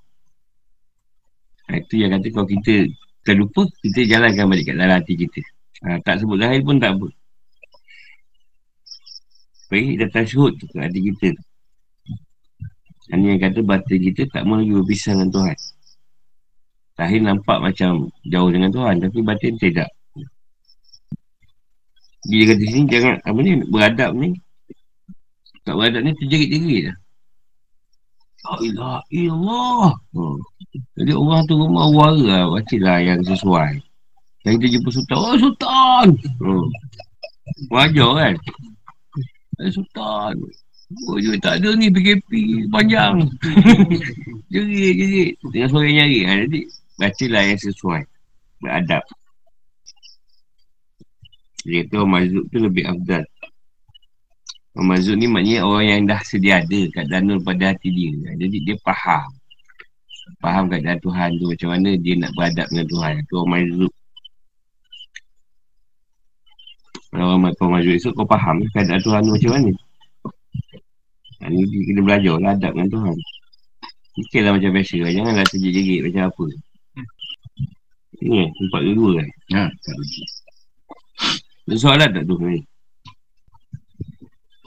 Ha, Itu yang kata kalau kita Terlupa Kita jalankan balik kat dalam hati kita. Ha, Tak sebut zahir pun tak apa Supaya suhud tu kat hati kita Ini yang kata batin kita Tak mahu lagi berpisah dengan Tuhan Zahir nampak macam jauh dengan Tuhan Tapi batin tidak Dia kata sini jangan Apa ni beradab ni Tak beradab ni terjerit-jerit lah Allah. Hmm. Jadi orang tu rumah wara lah. Baca lah yang sesuai. Dan kita jumpa sultan. Oh, sultan. Hmm. Wajar kan? Eh, sultan. Oh, dia tak ada ni PKP panjang. jerit, jerit. Tengah suara nyari. Ha, jadi, bacalah yang sesuai. Beradab. Dia tu mazuk tu lebih afdal. Mazuk ni maknanya orang yang dah sedia ada kat danul pada hati dia. Jadi dia faham. Faham keadaan Tuhan tu macam mana dia nak beradab dengan Tuhan. Tu orang mazuk. Kalau orang makan mazuk esok kau faham keadaan Tuhan tu macam mana. Ha, ni kita belajar lah adab dengan Tuhan. Fikirlah macam biasa lah. Janganlah sejik-jerit macam apa. Ni tempat kedua kan. Ha, tak begitu. Ada soalan tak tu ni?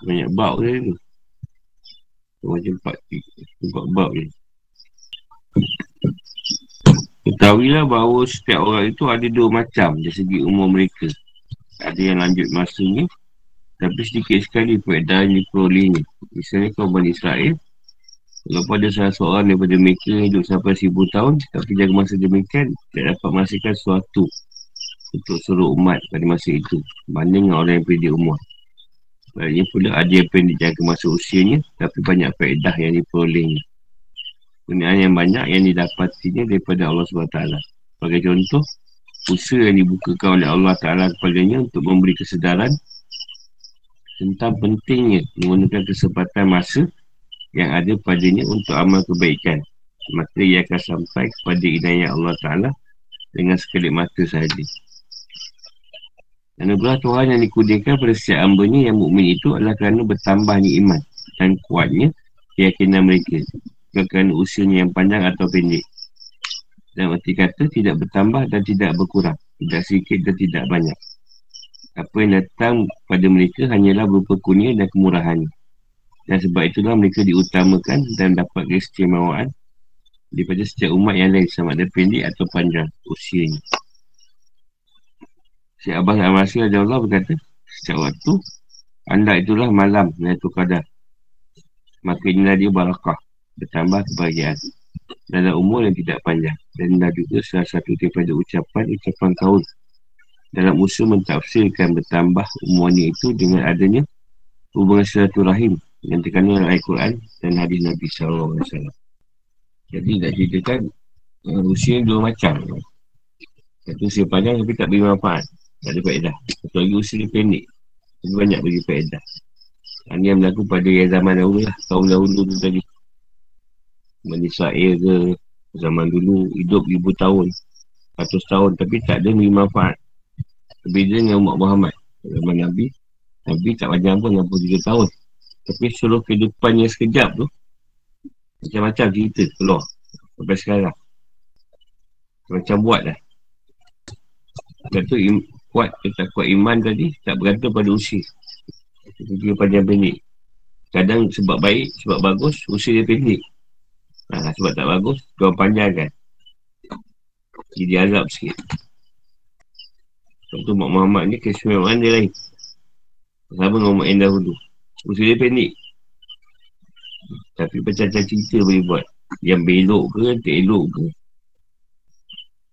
Banyak bab dia tu. Macam empat, empat bab je. Ketahuilah bahawa setiap orang itu ada dua macam dari segi umur mereka. Ada yang lanjut masanya, tapi sedikit sekali peredaran yang diperolehnya. Misalnya kau Bani Israel, Walaupun ada salah seorang daripada mereka hidup sampai seribu tahun, tapi jaga masa demikian, tidak dapat menghasilkan sesuatu untuk seluruh umat pada masa itu banding dengan orang yang pendek umur. Sebenarnya pula ada yang pendek jaga masa usianya tapi banyak faedah yang diperolehnya Kegunaan yang banyak yang didapatinya daripada Allah SWT Sebagai contoh, usaha yang dibukakan oleh Allah Ta'ala kepadanya untuk memberi kesedaran tentang pentingnya menggunakan kesempatan masa yang ada padanya untuk amal kebaikan maka ia akan sampai kepada inayah Allah Ta'ala dengan sekelip mata sahaja. Anugerah Tuhan yang dikurniakan pada setiap hambanya yang mukmin itu adalah kerana bertambahnya iman dan kuatnya keyakinan mereka. Bukan kerana usianya yang panjang atau pendek. Dan arti kata tidak bertambah dan tidak berkurang. Tidak sedikit dan tidak banyak. Apa yang datang pada mereka hanyalah berupa kurnia dan kemurahan. Dan sebab itulah mereka diutamakan dan dapat keistimewaan daripada setiap umat yang lain sama ada pendek atau panjang usianya. Syekh Abbas Al-Masih Allah berkata Setiap waktu Anda itulah malam Naitu Qadar Maka inilah dia barakah Bertambah kebahagiaan Dalam umur yang tidak panjang. Dan inilah juga salah satu daripada ucapan-ucapan kaul Dalam usaha mentafsirkan bertambah umurnya itu Dengan adanya hubungan silaturahim Yang terkandung dalam Al-Quran Dan hadis Nabi SAW Jadi nak ceritakan uh, Usia dua macam. Satu usia panjang tapi tak beri manfaat. Tak ada faedah Satu lagi usia pendek. Tapi banyak bagi faedah Ini yang berlaku pada yang zaman dahulu lah. Tahun dahulu tu tadi Bani Israel ke Zaman dulu hidup ribu tahun Ratus tahun. Tapi tak ada beri manfaat. Berbeza dengan umat Muhammad Zaman Nabi. Nabi tak panjang pun 63 tahun. Tapi seluruh kehidupannya sekejap tu Macam-macam cerita keluar Sampai sekarang. Macam buat lah Kata kuat tetap kuat iman tadi tak bergantung pada usia. Dia panjang pendek. Kadang sebab baik sebab bagus usia dia pendek ha, sebab tak bagus kau panjang kan jadi azab sikit Contoh Mak Muhammad ni kesemewaan dia lain Sama dengan Mak yang dahulu Usia dia pendek Tapi macam-macam cerita boleh buat Yang belok ke, tak elok ke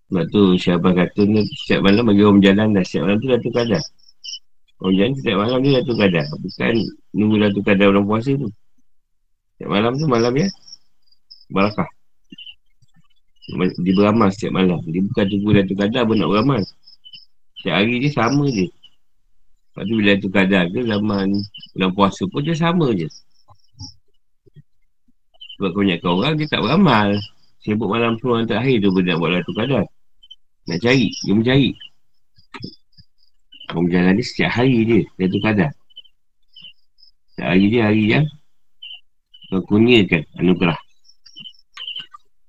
sebab tu Syabah kata ni setiap malam bagi orang berjalan dah. Setiap malam tu dah tu kadar. Orang berjalan setiap malam dia dah tu kadar. Bukan nunggu dah tu kadar orang puasa tu. Setiap malam tu malam ya. Barakah. Dia beramal setiap malam. Dia bukan tunggu dah tu kadar pun nak beramal. Setiap hari dia sama je. Lepas tu bila tu kadar ke zaman bulan puasa pun dia sama je. Sebab kebanyakan orang dia tak beramal. Sibuk malam tu orang terakhir tu pun nak buat latu kadar. Nak cari, dia mencari Orang berjalan ni setiap hari dia Dia tu kadar Setiap hari dia hari yang Kau kurniakan anugerah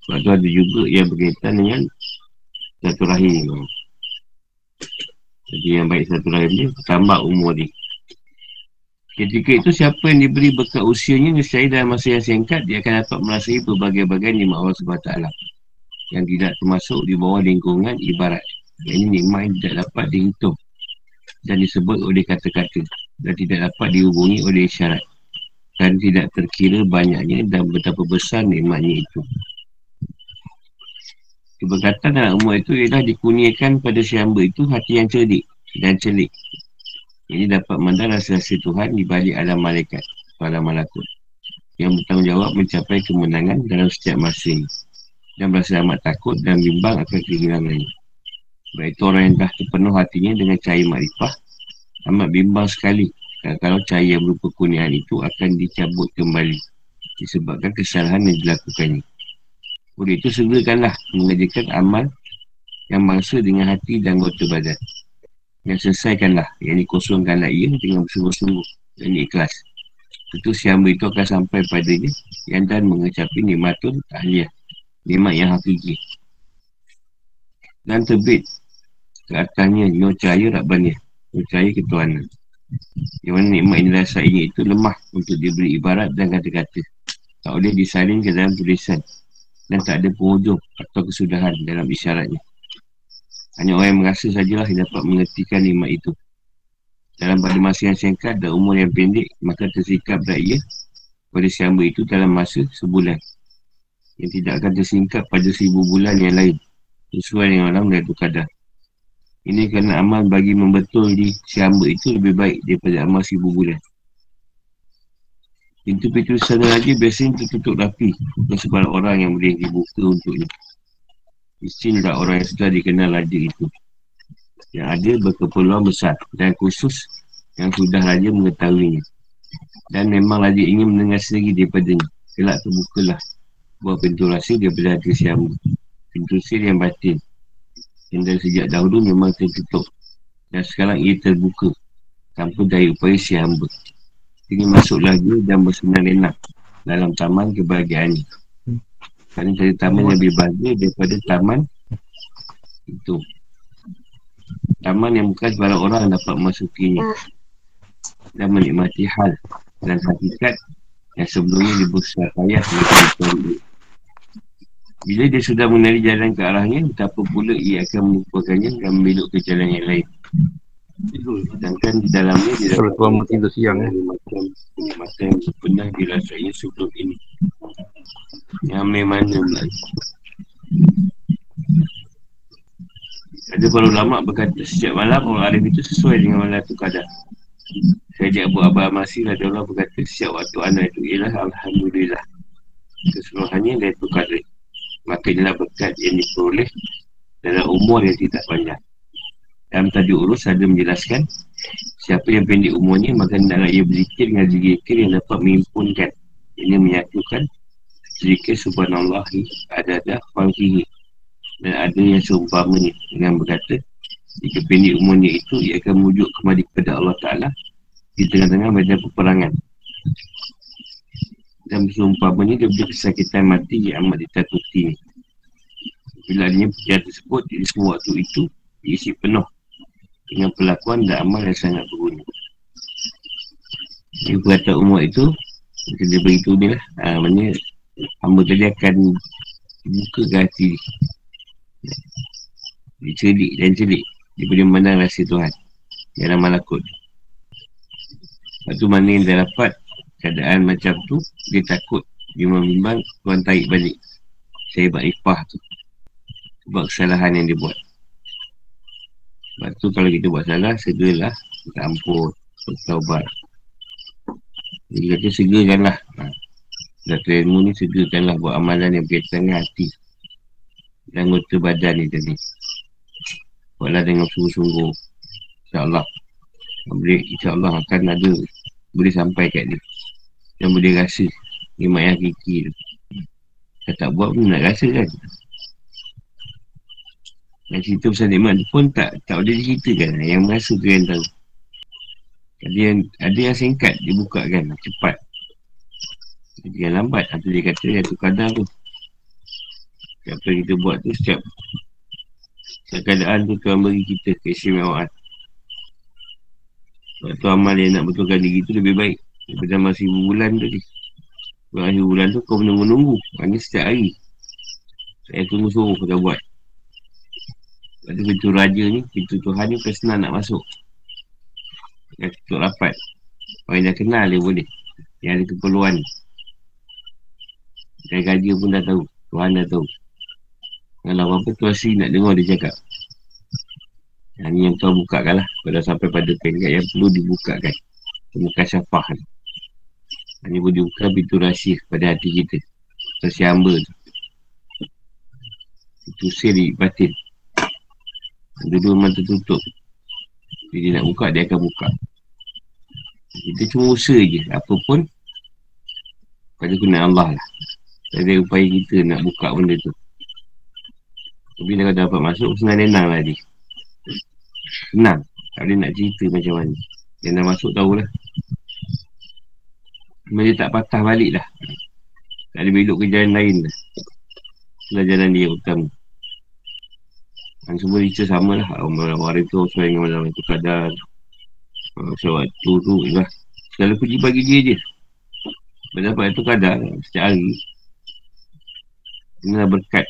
Sebab tu ada juga yang berkaitan dengan Satu rahim Jadi yang baik satu rahim dia Tambah umur dia Ketika itu siapa yang diberi berkat usianya Nescaya dalam masa yang singkat Dia akan dapat merasai berbagai-bagai nikmat Allah SWT yang tidak termasuk di bawah lingkungan ibarat. Ini nikmat yang tidak dapat dihitung dan disebut oleh kata-kata dan tidak dapat dihubungi oleh isyarat. dan tidak terkira banyaknya dan betapa besar nikmatnya itu. Keberkatan dalam umur itu ialah dikurniakan pada si hamba itu hati yang cerdik dan celik. Ini dapat memandang rasa-rasa Tuhan di balik alam malaikat, pada malakut. Yang bertanggungjawab mencapai kemenangan dalam setiap masa ini. Dan berasa amat takut dan bimbang akan kehilangannya. Baik itu orang yang dah terpenuh hatinya dengan cahaya makrifah, amat bimbang sekali kalau cahaya berupa kurniaan itu akan dicabut kembali disebabkan kesalahan yang dilakukannya. Oleh itu segerakanlah mengerjakan amal yang mangsa dengan hati dan anggota badan. Yang selesaikanlah, yang dikosongkanlah ia dengan bersungguh-sungguh dan ikhlas. Tentu si hamba itu akan sampai padanya yang dan mengecapi nikmatul tahliyah. Nikmat yang hakiki. Dan terbit ke atasnya nyo cahaya Rabbani. Nyo cahaya ketuanan. Yang mana nikmat yang dirasainya itu lemah untuk diberi ibarat dan kata-kata. Tak boleh disalin ke dalam tulisan dan tak ada penghujung atau kesudahan dalam isyaratnya. Hanya orang yang merasa sajalah yang dapat mengertikan nikmat itu. Dalam pada masa yang singkat dan umur yang pendek, maka tersikap dah ia pada siamba itu dalam masa sebulan. Yang tidak akan tersingkap pada seribu bulan yang lain. Sesuai dengan orang dan kadar. Ini kerana amal bagi membetul di siamba itu lebih baik daripada amal seribu bulan. Pintu-pintu sana lagi biasanya tertutup rapi dan sebarang orang yang boleh dibuka untuknya. Istilah orang yang sudah dikenal raja itu. Yang ada berkeperluan besar dan khusus yang sudah raja mengetahuinya. Dan memang raja ingin mendengar sendiri daripadanya. Kelak terbukalah buah pintu rahsia daripada hati siamba. Pintu sir yang batin. Yang dari sejak dahulu memang tertutup. Dan sekarang ia terbuka tanpa daya upaya siamba. Ini masuk lagi dan bersenang enak dalam taman kebahagiaan ini. Kerana dari taman yang lebih bahagia daripada taman itu. Taman yang bukan sebarang orang dapat masukinya dan menikmati hal dan hakikat yang sebelumnya dibesar payah bila dia sudah mengenali jalan ke arahnya, betapa pula ia akan melupakannya dan membelok ke jalan yang lain. Sedangkan di dalamnya dia Kalau tuan tidur siang eh. Macam masa yang pernah dirasainya sebelum ini. Yang mana pula Ada para ulama berkata setiap malam orang arif itu sesuai dengan malam itu kadar. Di Abu Abba Masih ada Allah berkata setiap waktu anak itu ialah Alhamdulillah. Keseluruhannya dia itu kadar Maka inilah berkat yang diperoleh dalam umur yang tidak panjang dalam tadi urus ada menjelaskan Siapa yang pendek umurnya Maka hendaklah ia berzikir dengan zikir yang dapat menghimpunkan Ini menyatukan Zikir subhanallah Ada ada falkihi Dan ada yang seumpamanya. Dengan berkata Jika pendek umurnya itu Ia akan merujuk kembali kepada Allah Ta'ala Di tengah-tengah medan peperangan. Dan seumpamanya Dia boleh kesakitan mati Yang amat ditatuti Bila adanya perjalanan tersebut Jadi semua waktu itu Diisi penuh dengan perlakuan dan amal yang sangat berguna. Jadi perkataan umur itu, kita dia beritahu ni lah, ha, maknanya hamba tadi akan buka ke hati dia. Celik dan celik dia boleh memandang rasa Tuhan. Dalam malakut lepas tu mana yang dah dapat keadaan macam tu dia takut dia membimbang Tuhan tarik balik. Saya buat ipah tu. Sebab kesalahan yang dia buat sebab tu kalau kita buat salah, segeralah kita ampun, bertaubat. Jadi kata segerakanlah. Ha. Dr. ilmu ni segerakanlah buat amalan yang berkaitan dengan hati. Dan anggota badan ni tadi. Buatlah dengan sungguh-sungguh. InsyaAllah. Boleh, InsyaAllah akan ada boleh sampai kat dia. Dan boleh rasa nikmat yang hakiki tu. Kalau tak buat pun nak rasa kan. Yang cerita pasal nikmat tu pun tak tak boleh diceritakan. Yang merasa tu yang tahu. Ada yang, ada yang singkat dia buka kan Cepat. Ada yang lambat. Atau dia kata yang tu kadang tu. Apa yang kita buat tu setiap Setiap keadaan tu Tuhan beri kita keistimewaan. Sebab tu amal yang nak betulkan diri tu lebih baik Daripada masih bulan tu ni. Akhir bulan tu kau menunggu-nunggu Hanya setiap hari. Saya tunggu suruh kau buat pada pintu raja ni, pintu Tuhan ni personal nak masuk. Yang tutup rapat. Orang dah kenal dia boleh. Yang ada keperluan Dan gaji pun dah tahu. Tuhan dah tahu. Kalau apa-apa tu asyik nak dengar dia cakap. Yang ni yang kau bukakan lah. Pada sampai pada peringkat yang perlu dibukakan. Bukan syafah ni. Ini boleh buka pintu rahsia pada hati kita. Rahsia hamba tu. Itu siri batin Dua-dua mata tutup Jadi nak buka dia akan buka. Kita cuma usaha je. Apa pun Pada guna Allah lah. Ada upaya kita nak buka benda tu. Tapi kalau dapat masuk Senang-senang lah dia. Senang. Tak boleh nak cerita macam mana. Yang dah masuk tahulah Dia tak patah balik lah. Tak ada belok ke jalan lain lah. Itulah jalan dia utama dan semua cerita sama lah. Malam hari tu Sesuai dengan malam itu kadar Sesuai waktu tu lah. Segala puji bagi dia je. Berdapat itu kadar Setiap hari. Inilah berkat.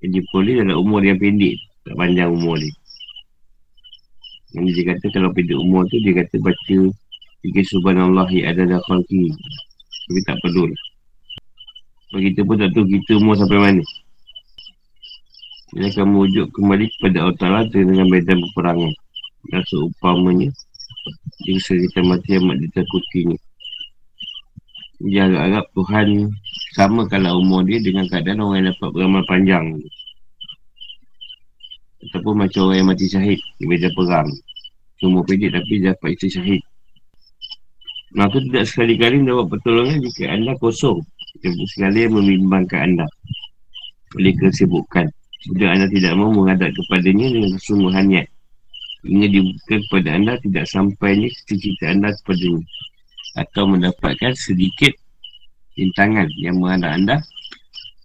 Yang dia boleh dalam umur yang pendek. Tak panjang umur dia. Yang dia kata kalau pendek umur tu Dia kata baca Tiga subhanallah Ya ada dah khalki Tapi tak perlu lah kita pun tak tahu kita umur sampai mana dia akan merujuk kembali kepada Allah Ta'ala dengan medan peperangan. Dan seumpamanya, jika kita mati amat ditakutinya. Dia harap Tuhan sama kalau umur dia dengan keadaan orang yang dapat beramal panjang. Ataupun macam orang yang mati syahid di medan perang. Umur pendek tapi dapat istri syahid. Maka tidak sekali-kali mendapat pertolongan jika anda kosong. Sekali yang membimbangkan anda. Oleh kesibukan. Sudah anda tidak mahu menghadap kepadanya dengan kesungguhan niat. Hingga dibuka kepada anda tidak sampainya cita-cita anda kepadanya. Atau mendapatkan sedikit rintangan yang menghadap anda.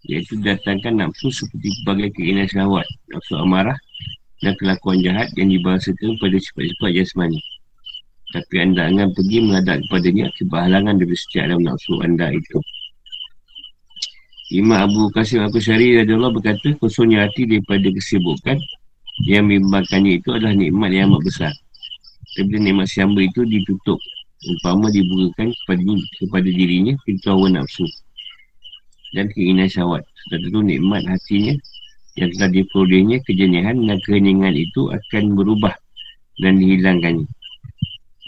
Iaitu datangkan nafsu seperti sebagai keinginan syahwat. Nafsu amarah dan kelakuan jahat yang dibahasakan pada sifat-sifat jasmani. Tapi anda akan pergi menghadap kepadanya akibat halangan dari setiap dalam nafsu anda itu. Imam Abu Qasim Abu Syari Allah berkata kosongnya hati daripada kesibukan yang membimbangkannya itu adalah nikmat yang amat besar. Tapi nikmat siamba itu ditutup. Umpama dibukakan kepada, kepada dirinya pintu hawa nafsu dan keinginan syawat. Setelah itu nikmat hatinya yang telah diperolehnya kejenihan dan keheningan itu akan berubah dan dihilangkannya.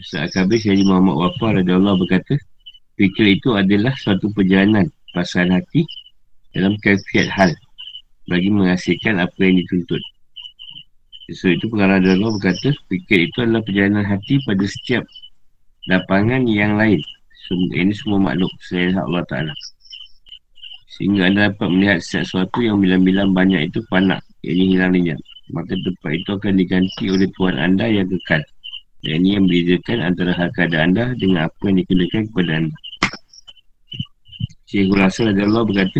Saat kabir Syahid Muhammad Wafah Allah berkata, fikir itu adalah suatu perjalanan perasaan hati dalam kaifiat hal bagi menghasilkan apa yang dituntut. So itu pengarah Allah berkata, fikir itu adalah perjalanan hati pada setiap lapangan yang lain. Ini semua makhluk selain Allah Ta'ala. Sehingga anda dapat melihat sesuatu yang bilang-bilang banyak itu panak, ini hilang lenyap. Maka tempat itu akan diganti oleh Tuhan anda yang kekal. Dan ini yang membezakan antara hal keadaan anda dengan apa yang dikenakan kepada anda. Syekh Rasul Allah berkata,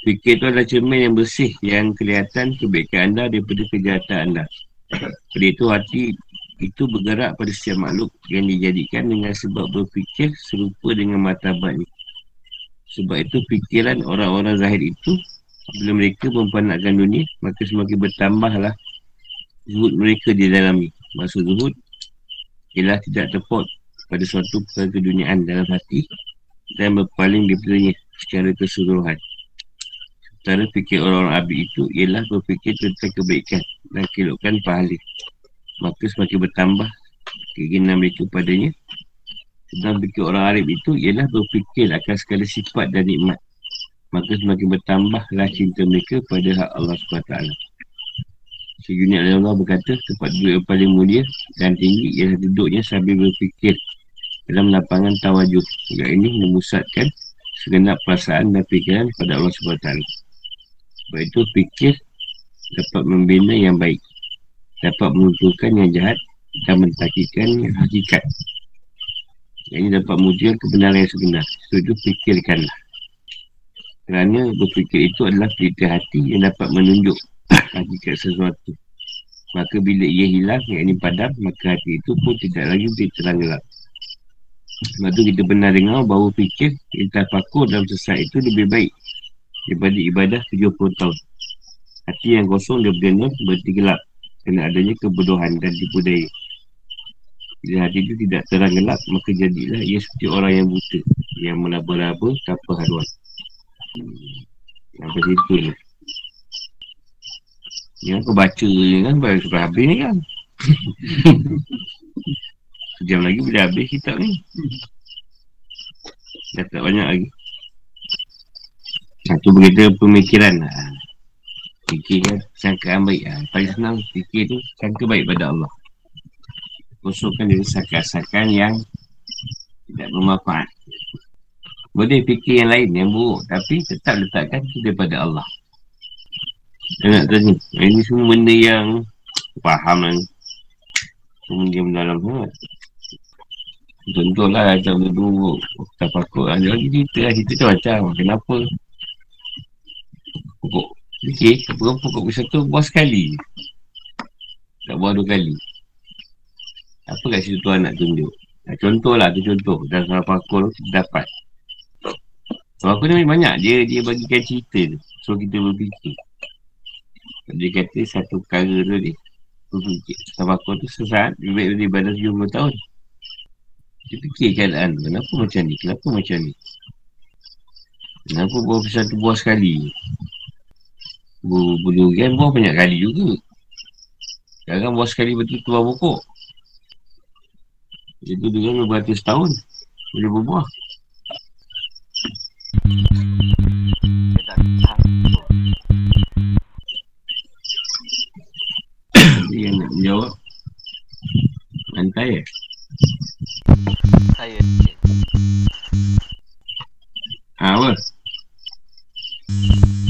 Fikir itu adalah cermin yang bersih yang kelihatan kebaikan anda daripada kejahatan anda. Pada itu hati itu bergerak pada setiap makhluk yang dijadikan dengan sebab berfikir serupa dengan martabatnya. Sebab itu fikiran orang-orang zahir itu bila mereka mempanakkan dunia maka semakin bertambahlah zuhud mereka di dalam ini. Maksud zuhud ialah tidak terpot pada suatu perkara keduniaan dalam hati dan berpaling daripadanya secara keseluruhan. Cara fikir orang-orang abid itu ialah berfikir tentang kebaikan dan keelokan pahala. Maka semakin bertambah keinginan mereka padanya. Sedang fikir orang Arab itu ialah berfikir akan segala sifat dan nikmat. Maka semakin bertambahlah cinta mereka pada hak Allah SWT. Sejujurnya Allah berkata tempat duduk yang paling mulia dan tinggi ialah duduknya sambil berfikir dalam lapangan tawajuh. Yang ini memusatkan segenap perasaan dan fikiran pada Allah SWT. Sebab itu fikir dapat membina yang baik. Dapat menunjukkan yang jahat dan mentakikkan yang hakikat. Yang ini dapat menunjukkan kebenaran yang sebenar. Itu fikirkanlah. Kerana berfikir itu adalah pelita hati yang dapat menunjuk hakikat sesuatu. Maka bila ia hilang, yang ini padam, maka hati itu pun tidak lagi terang gelap. Sebab itu kita benar dengar bahawa fikir terpakur dalam sesat itu lebih baik daripada ibadah 70 tahun. Hati yang kosong dia berdena berarti gelap. Kerana adanya kebodohan dan tipu daya. Bila hati itu tidak terang gelap Maka jadilah ia seperti orang yang buta Yang melaba-laba tanpa haruan Sampai situ ni? Yang aku baca je kan Baru sampai habis ni kan? Sejam lagi boleh habis kitab ni. Dah tak banyak lagi Satu berita pemikiran lah Fikirkan sangkaan baik ha. Paling senang fikir tu Sangka baik pada Allah. Kosongkan dari sangkaan-sangkaan yang Tidak bermanfaat. Boleh fikir yang lain yang buruk Tapi tetap letakkan itu daripada Allah. Nak tanya Ini semua benda yang Faham kan Kemudian mendalam sangat. Contohlah macam buruk Tak pakut Ada lagi cerita lah Cerita macam Kenapa Pokok Okey, apa pokok pisau tu buah sekali. Tak buah dua kali. Apa kat situ tuan nak tunjuk? Nah, contoh lah tu contoh. Dan kalau pakul dapat. Kalau aku ni banyak. Dia dia bagikan cerita tu. So kita berfikir. Dia kata satu perkara tu dia. Berfikir. Kalau pakul tu sesat. Lebih dari badan 70 tahun. Dia fikir keadaan tu. Kenapa macam ni? Kenapa macam ni? Kenapa buah pisau tu buah sekali? Berdurian buah banyak kali juga. Sekarang buah sekali betul keluar pokok. Itu durian beratus tahun Boleh berbuah Dia yang nak menjawab Lantai eh? Saya Ha apa?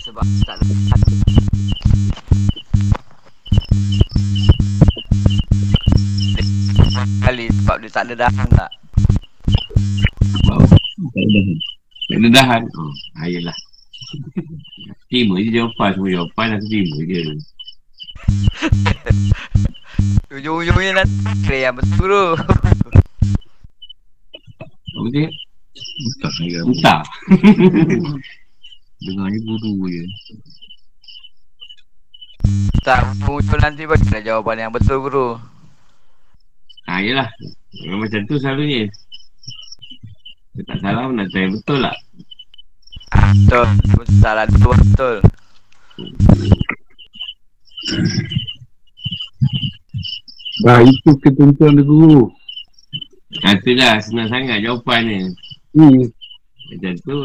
Sebab tak lepas sebab dia tak ada dahan tak. Tak ada dahan. Tak ada dahan. Oh, ayolah. Terima je jawapan Semua. Jawapan aku terima je. Ujung-ujungnya nanti Kira yang betul tu. Apa dia? Saya Entah Dengarnya guru je. Tak muncul nanti bagi nak jawapan yang betul guru. Ha, yelah. Memang macam tu selalunya. Dia tak salah pun nak try betul lah. ah, Betul Betul Salah dua betul Dah itu ketentuan dia guru Ha, tu lah senang sangat jawapannya. Hmm Macam tu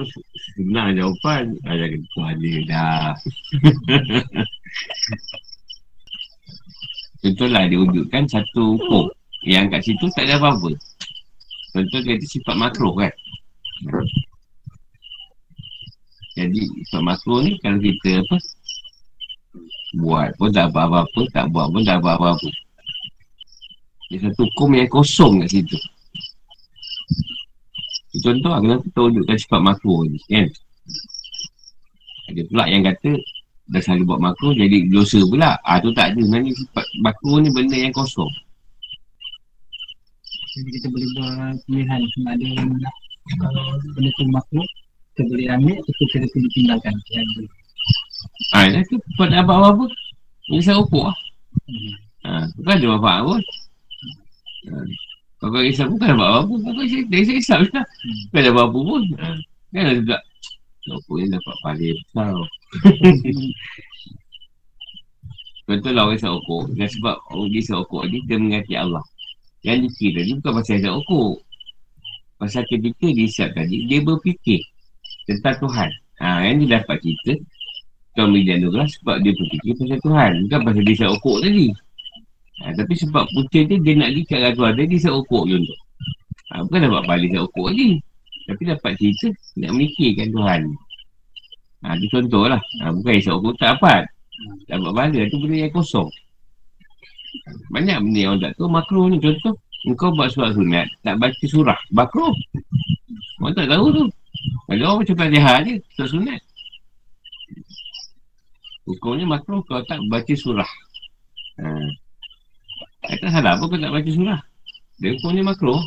senang jawapan. Ada ketua je dah. Contohlah dia wujudkan satu hukum yang kat situ tak ada apa-apa. Contoh kata sifat makro kan. Jadi sifat makro ni kalau kita apa buat pun tak apa-apa, tak buat pun tak apa-apa. Dia satu hukum yang kosong kat situ. Contoh lah kenapa kita wujudkan sifat makro ni kan. Ada pula yang kata dah selalu buat makro jadi dosa pula. Ah tu tak ada. Sebenarnya sifat makro ni benda yang kosong. Jadi kita boleh buat pilihan sama ada yang kalau benda tu makro kita boleh ambil atau kita boleh tinggalkan yang tu. Ah dah tu pada apa-apa Ini saya ukur lah. Hmm. Ha, bukan ada bapak pun. Ha, kalau kau risau bukan ada apa-apa. Kau risau, dia risau risau je lah. Bukan ada apa-apa pun. Ha, kan ada juga. Apa ni dapat paling besar. Betul lah orang risau ukur. Dan sebab orang risau ukur ni, dia mengati Allah. Yang dikira ni bukan pasal risau ukur. Pasal ketika dia risau tadi, dia berfikir tentang Tuhan. Ha, yang dia dapat cerita, Tuan beri dia anugerah sebab dia berfikir pasal Tuhan. Bukan pasal dia risau ukur tadi. Ha, tapi sebab punca dia, dia nak lihat kat Tuhan dia, dia risau ukur contoh. Ha, bukan dapat balik risau ukur lagi. Tapi dapat cerita, nak memikirkan Tuhan. Ha, dia contoh lah. Ha, bukan risau ukur tak dapat. Dapat balik, tu benda yang kosong. Banyak benda yang orang tak tahu. Makro ni contoh. Engkau buat surat sunat, tak baca surah. Makro. Orang tak tahu tu. Ada orang macam pelajah je, surat sunat. Hukumnya makro kau tak baca surah. Ha. Tak salah apa kau tak baca surah. Dia hukumnya makro.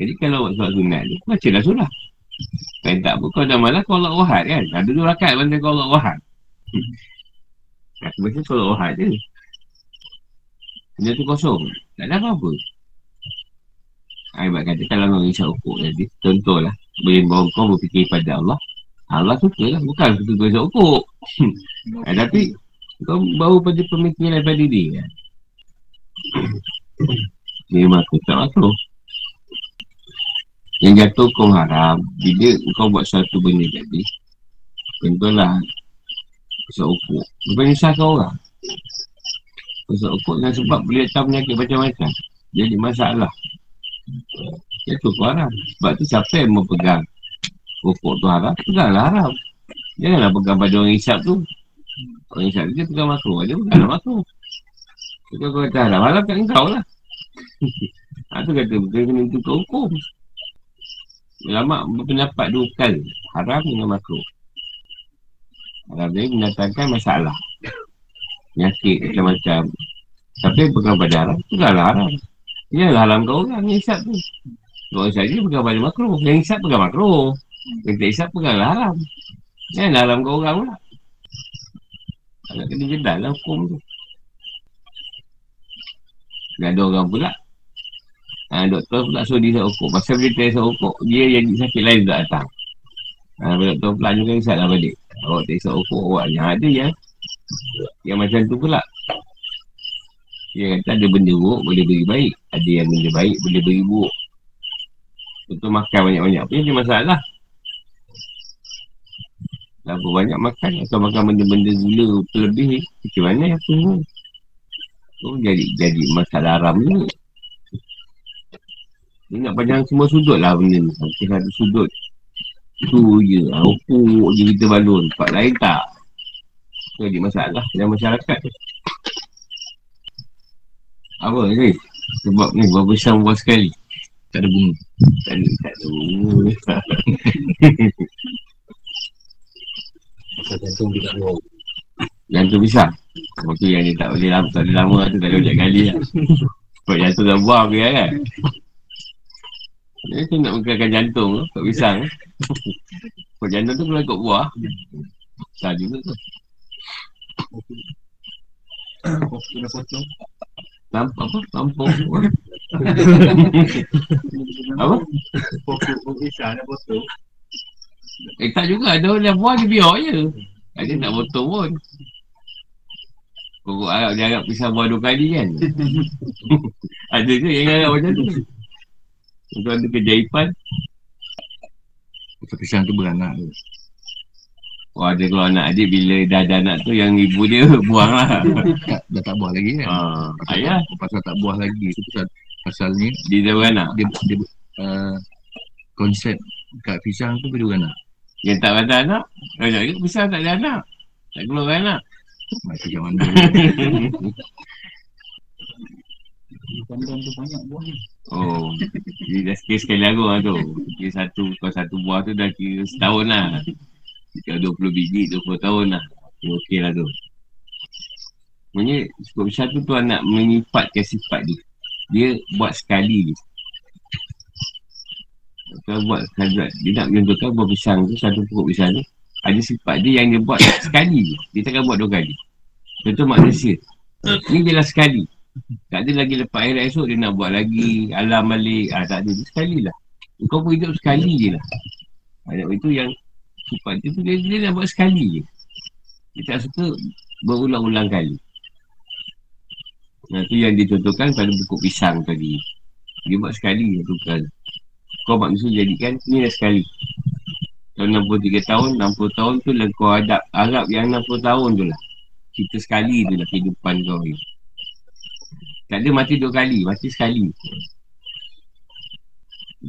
Jadi kalau buat surat sunat tu, bacalah surah. Kalau tak pun kau dah malas kau Allah wahad kan. Ada dua rakat bantai kau Allah wahad. Aku baca kau Allah wahad je. Benda tu kosong. Tak ada apa-apa. Ibarat kata kalau orang isap rokok tadi. Contohlah. Boleh bawa kau berfikir pada Allah. Allah suka lah. Bukan suka kau isap rokok. ha, tapi kau bawa pada pemikiran daripada diri kan. Dia makro tak makro. Yang jatuh kau haram. Bila kau buat satu benda tadi. Contohlah. Isap rokok. Bukan nyusahkan orang. Isap rokok dengan sebab boleh datang penyakit macam-macam. Jadi masalah. Jatuh kau haram. Sebab tu siapa yang mau pegang rokok tu haram, peganglah haram. Janganlah pegang pada orang isap tu. Orang isap dia pegang makro. Dia peganglah makro. Kau kata haram, haram kat engkau lah. ha, tu kata, bukan kena tukar hukum. Ulama berpendapat dua kali. Haram dengan makro. Haram dia mendatangkan masalah. Penyakit macam-macam. Tapi pegang pada haram, peganglah haram. Yalah haram kau orang yang isap tu. Orang isap dia pegang pada makro. Yang isap pegang makro. Yang tak isap peganglah haram. Jangan haram kau orang pula. Nak kena jedal lah hukum tu. Dan ada orang pula. Ha, doktor pula suruh dia isap rokok. Pasal dia tak isap rokok, dia jadi sakit lain tak datang. Ha, doktor pula juga isap lah balik. Awak tak isap rokok, awak yang ada ya. Yang macam tu pula. Dia kata ada benda buruk boleh beri baik. Ada yang benda baik boleh beri buruk. Contoh makan banyak-banyak pun ada masalah. Lalu banyak makan atau makan benda-benda gula terlebih. Macam mana yang tu? Tu jadi jadi masalah haram ni. Dia nak panjang semua sudut lah benda ni. Mungkin satu sudut. Tu je. Rokok je kita balun. Tempat lain tak. Tu jadi masalah dalam masyarakat tu. Apa ni? Sebab ni berapa besar buah sekali. Tak ada bunga. Tak ada, tak ada bunga. Pasal jantung dia tak. Yang tu besar. Tu yang dia tak boleh lama, tak boleh lama tu tak boleh ojek kali lah. Sebab tu dah buang dia kan. Dia tu nak menggerakkan jantung tu, kat pisang. Sebab jantung tu kalau ikut buah. Besar juga tu. Kena potong. Nampak apa? Tampung. apa? Pokok pisang dah potong. Eh tak juga. Ada orang yang buah dia biar je. Dia tak potong pun. Pokok Arab dia harap pisang buah dua kali kan? ada ke yang harap macam tu? Untuk ada kejaipan. Pasal pisang tu beranak tu. Oh ada kalau anak adik bila dah ada anak tu yang ibu dia buang lah. Tak, dah tak buah lagi kan. Ah, ayah Pasal tak buah lagi. So, pasal, pasalnya dia dah beranak. dia, dia uh, konsep kat pisang tu bila beranak. Yang tak ada anak, banyak ke besar tak ada anak. Tak keluar anak. Macam mana. Kandang tu banyak buah ni. Oh, dia dah sekali sekali lah tu. Kira satu, kau satu buah tu dah kira setahun lah. Kalau 20 biji, 20 tahun lah. Dia okey lah tu. Maksudnya, cukup besar tu tuan nak menyifatkan sifat dia. Dia buat sekali je. Kalau buat sekali, dia nak menentukan buah pisang tu, satu pokok pisang tu. Ada sifat dia yang dia buat sekali je. Dia takkan buat dua kali. Contoh manusia. Ni dia lah sekali. Tak ada lagi lepas air esok dia nak buat lagi alam balik. Ah, tak ada. Sekali lah. Kau pun hidup sekali je lah. Ada itu yang sifat dia tu dia, dia nak buat sekali je. Dia tak suka berulang-ulang kali. Nah, tu yang dicontohkan pada buku pisang tadi. Dia buat sekali satu kali. Kau manusia jadikan ni dah sekali. Kalau 63 tahun, 60 tahun tu lah kau adab Arab yang 60 tahun tu lah. Kita sekali tu lah kehidupan kau ni. Tak ada mati dua kali, mati sekali.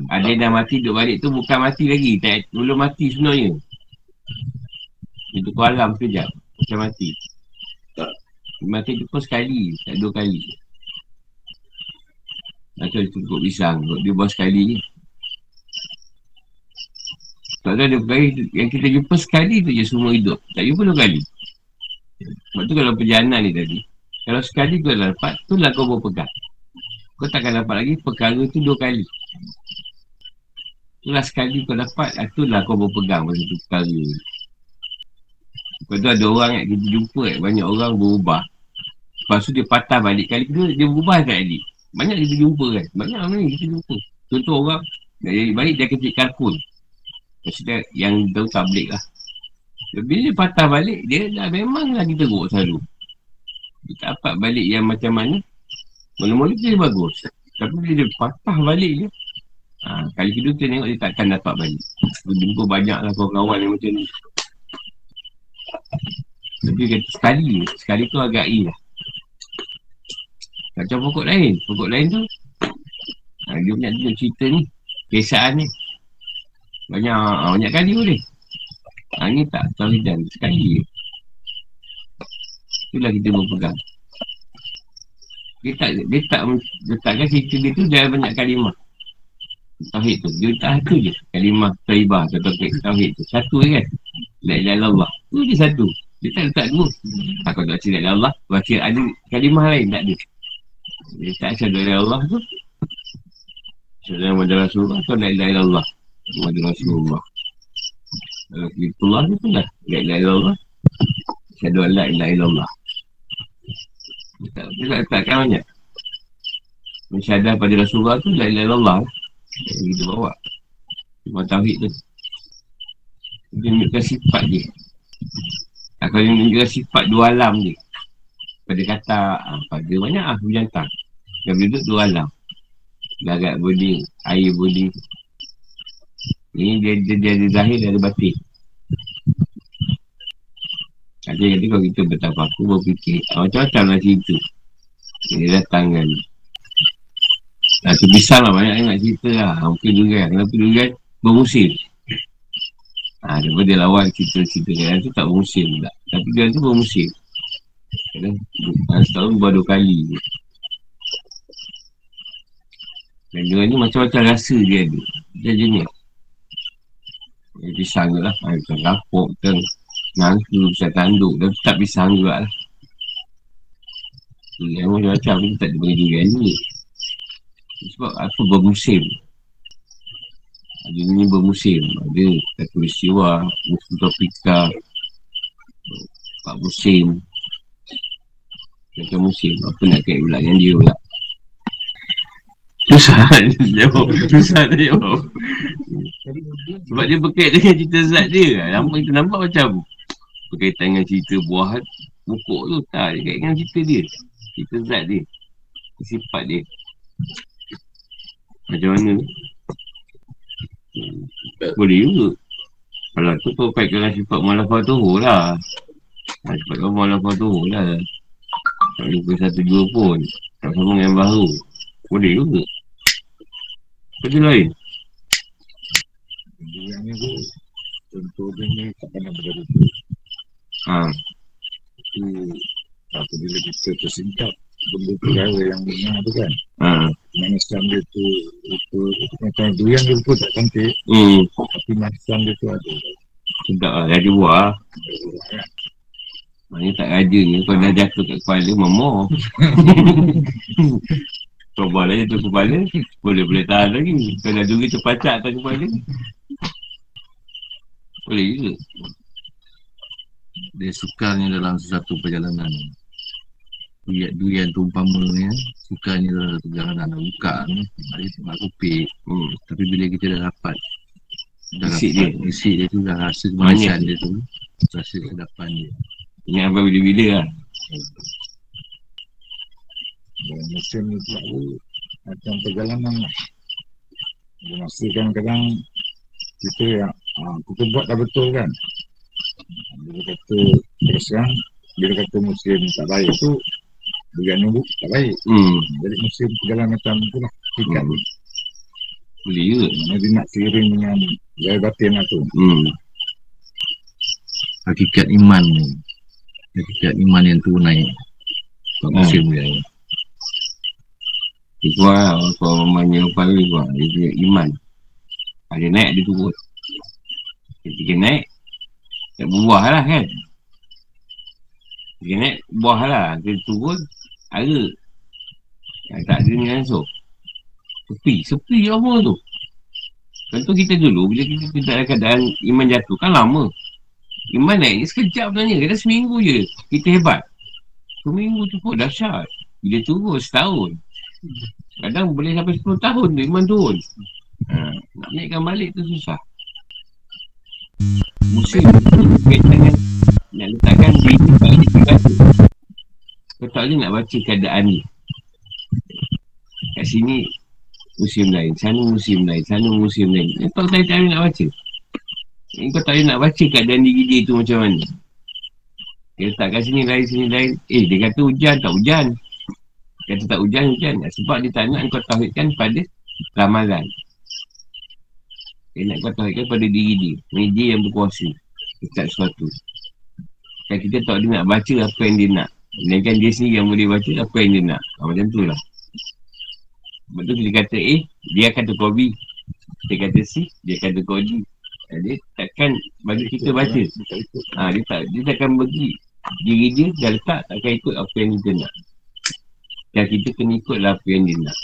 Ada yang dah mati duduk balik tu bukan mati lagi. Tak, belum mati sebenarnya. Itu kau alam sekejap. Macam mati. Mati tu pun sekali, tak dua kali. Atau dia cukup pisang. Dia buat sekali je. Tak ada perkara yang kita jumpa sekali tu je semua hidup. Tak jumpa dua kali. Sebab tu kalau perjalanan ni tadi. Kalau sekali kau dah dapat, tu lah kau berpegang. Kau takkan dapat lagi perkara tu dua kali. Itulah sekali kau dapat, ah, tu lah kau berpegang pasal tu perkara. Lepas tu ada orang yang kita jumpa eh, banyak orang berubah. Lepas tu dia patah balik. Kali kedua dia berubah tak jadi. Banyak kita jumpa kan. Banyak orang ni kita jumpa. Contoh orang nak jadi baik dia kecil kalkun. Maksudnya yang tahu tablik lah. Bila dia patah balik, dia dah memang lagi teruk selalu. Dia tak dapat balik yang macam mana. Mula-mula dia bagus. Tapi bila dia patah balik je. Ha, kali kedua kita tengok dia takkan dapat balik. Jumpa banyak lah kawan-kawan yang macam ni. Tapi kata sekali. Sekali tu agak i lah. Macam pokok lain. Pokok lain tu. Ha, dia punya dia cerita ni. Kesaan ni. Banyak, ha, banyak kali boleh. Ha, ni tak tauhidan. Sekali je. Itulah kita berpegang. Dia tak, dia tak letakkan cerita dia tu dah banyak kalimah. Tauhid tu. Dia letak satu je. Kalimah taibah atau tauhid tu. Satu je kan. La ilaha illallah. Tu je satu. Dia tak letak dua. Aku tak baca la illallah. Baca ada kalimah lain. Tak ada. Dia tak asyadu la illallah tu. Asyadu Muhammad Rasulullah atau la ilaha illallah. Muhammad Rasulullah. Kalau Fitullah tu pun dah. La ilaha illallah. Asyadu la ilaha illallah. Tak, tak letakkan banyak. Mensyadah pada Rasulullah tu la ilaha illallah. Yang kita bawa. Cuma tauhid tu. Dia menunjukkan sifat dia. Kalau dia menunjukkan sifat dua alam dia. Pada kata, ah, pada banyak lah binatang. Yang duduk dua alam. Larat bodi, air bodi. Ini dia, dia, dia, dia zahir batin. Ada yang kata kalau kita betapa aku berfikir, ah, macam-macam lah cerita. Dia datang kan. Nah, tu bisa lah banyak yang nak cerita lah. Mungkin durian. Kenapa durian bermusim? Ha, daripada lawan cerita-cerita kan tu tak bermusim pula. Tapi durian tu bermusim. Kadang ha, setahun buat dua kali. Dan durian ni macam-macam rasa dia ada. Dia jenis. Dia pisang lah. Ha, pisang kapuk, pisang nangka, pisang tanduk. Dan tak pisang juga lah. Durian macam-macam. Kita tak bagi durian ni. Sebab apa bermusim. Ada ni bermusim. Ada kata peristiwa Musim topika Empat musim. Kata musim Apa nak kait pula yang dia pula? Susah jawab Susah nak jawab. Sebab dia berkait dengan cerita zat dia. Lama kita nampak macam Berkaitan dengan cerita buah Pokok tu. Tak Dia kait dengan cerita dia. Cerita zat dia. Sifat dia macam mana? Boleh juga. Kalau tu kau pakai sifat malafah tu lah. Ha, sifat kau malafah tu lah. Tak lupa satu dua pun. Tak sama yang baru. Boleh juga. Apa lain? Yang ni tu Contoh dia ni tak pernah berada tu Ha. Tu Apa bila kita tersingkap Benda perkara yang benar tu kan Ha. Maniskan dia tu Rupa Macam durian dia rupa tak cantik Hmm. Tapi maniskan dia tu ada Sedap lah. Raja buah. Maknanya tak raja ni. Kau dah jatuh kat kepala, memor. Kau buat lah jatuh kepala, boleh-boleh tahan lagi. Kau dah duri terpacak atas kepala. Boleh juga. Dia sukarnya dalam sesuatu perjalanan. Durian, durian tu umpamanya Sukarnya dalam satu perjalanan Dah buka ni Dia nak kupik Hmm. Tapi bila kita dah dapat Dah Isi dapat Isi dia tu dah rasa kemanisan dia tu Rasa kedapan dia. Ingat apa bila-bila lah. Dan musim ni pula tu Macam perjalanan lah. Dia masa kadang-kadang Kita yang ha, Kita buat dah betul kan. Bila kata Terus terang Bila kata musim tak baik tu Durian ni tak baik Hmm. Jadi musim perjalanan macam tu lah Tiga Hmm. juga. Mana dia nak seiring dengan Gaya batin lah tu Hmm. Hakikat iman ni Hakikat iman yang tu naik Kat Hmm. musim dia Itu lah. Kalau mamanya upaya kuat. Dia iman. Ada naik, dia turun. Ketika naik, tak buah lah kan. Ketika naik, buah lah. Dia turun, ada. Yang tak ada ni langsung. Sepi. Sepi lama tu. Contoh kita dulu, bila kita, kita dalam keadaan iman jatuh, kan lama. Iman naik ni sekejap sebenarnya. Kita seminggu je. Kita hebat. Seminggu tu pun dahsyat. Bila turun setahun. Kadang boleh sampai 10 tahun tu iman turun. Ha, nak naikkan balik tu susah. Musim kaitan dengan nak letakkan diri balik di kata. Kau tak boleh nak baca keadaan ni. Kat sini musim lain, sana musim lain, sana musim lain. Eh, Kau tak tak boleh nak baca. Eh, Kau tak boleh nak baca keadaan diri dia tu macam mana. Dia letak kat sini lain, sini lain. Eh, dia kata hujan, tak hujan. Dia kata tak hujan, hujan. Sebab dia tak nak kau tauhidkan pada ramalan. Dia nak kau tauhidkan pada diri dia. Ini dia yang berkuasa. Dekat sesuatu. Kan kita tak boleh nak baca apa yang dia nak. Melainkan dia sendiri yang boleh baca apa yang dia nak. Ha, macam tu lah. Sebab tu kita kata A, dia akan tukar B. Kita kata C, dia akan tukar D. Ha, Dia takkan bagi kita baca. Ikut. Ha, dia tak dia takkan bagi diri dia dah letak takkan ikut apa yang kita nak. Dan kita kena ikutlah apa yang dia nak.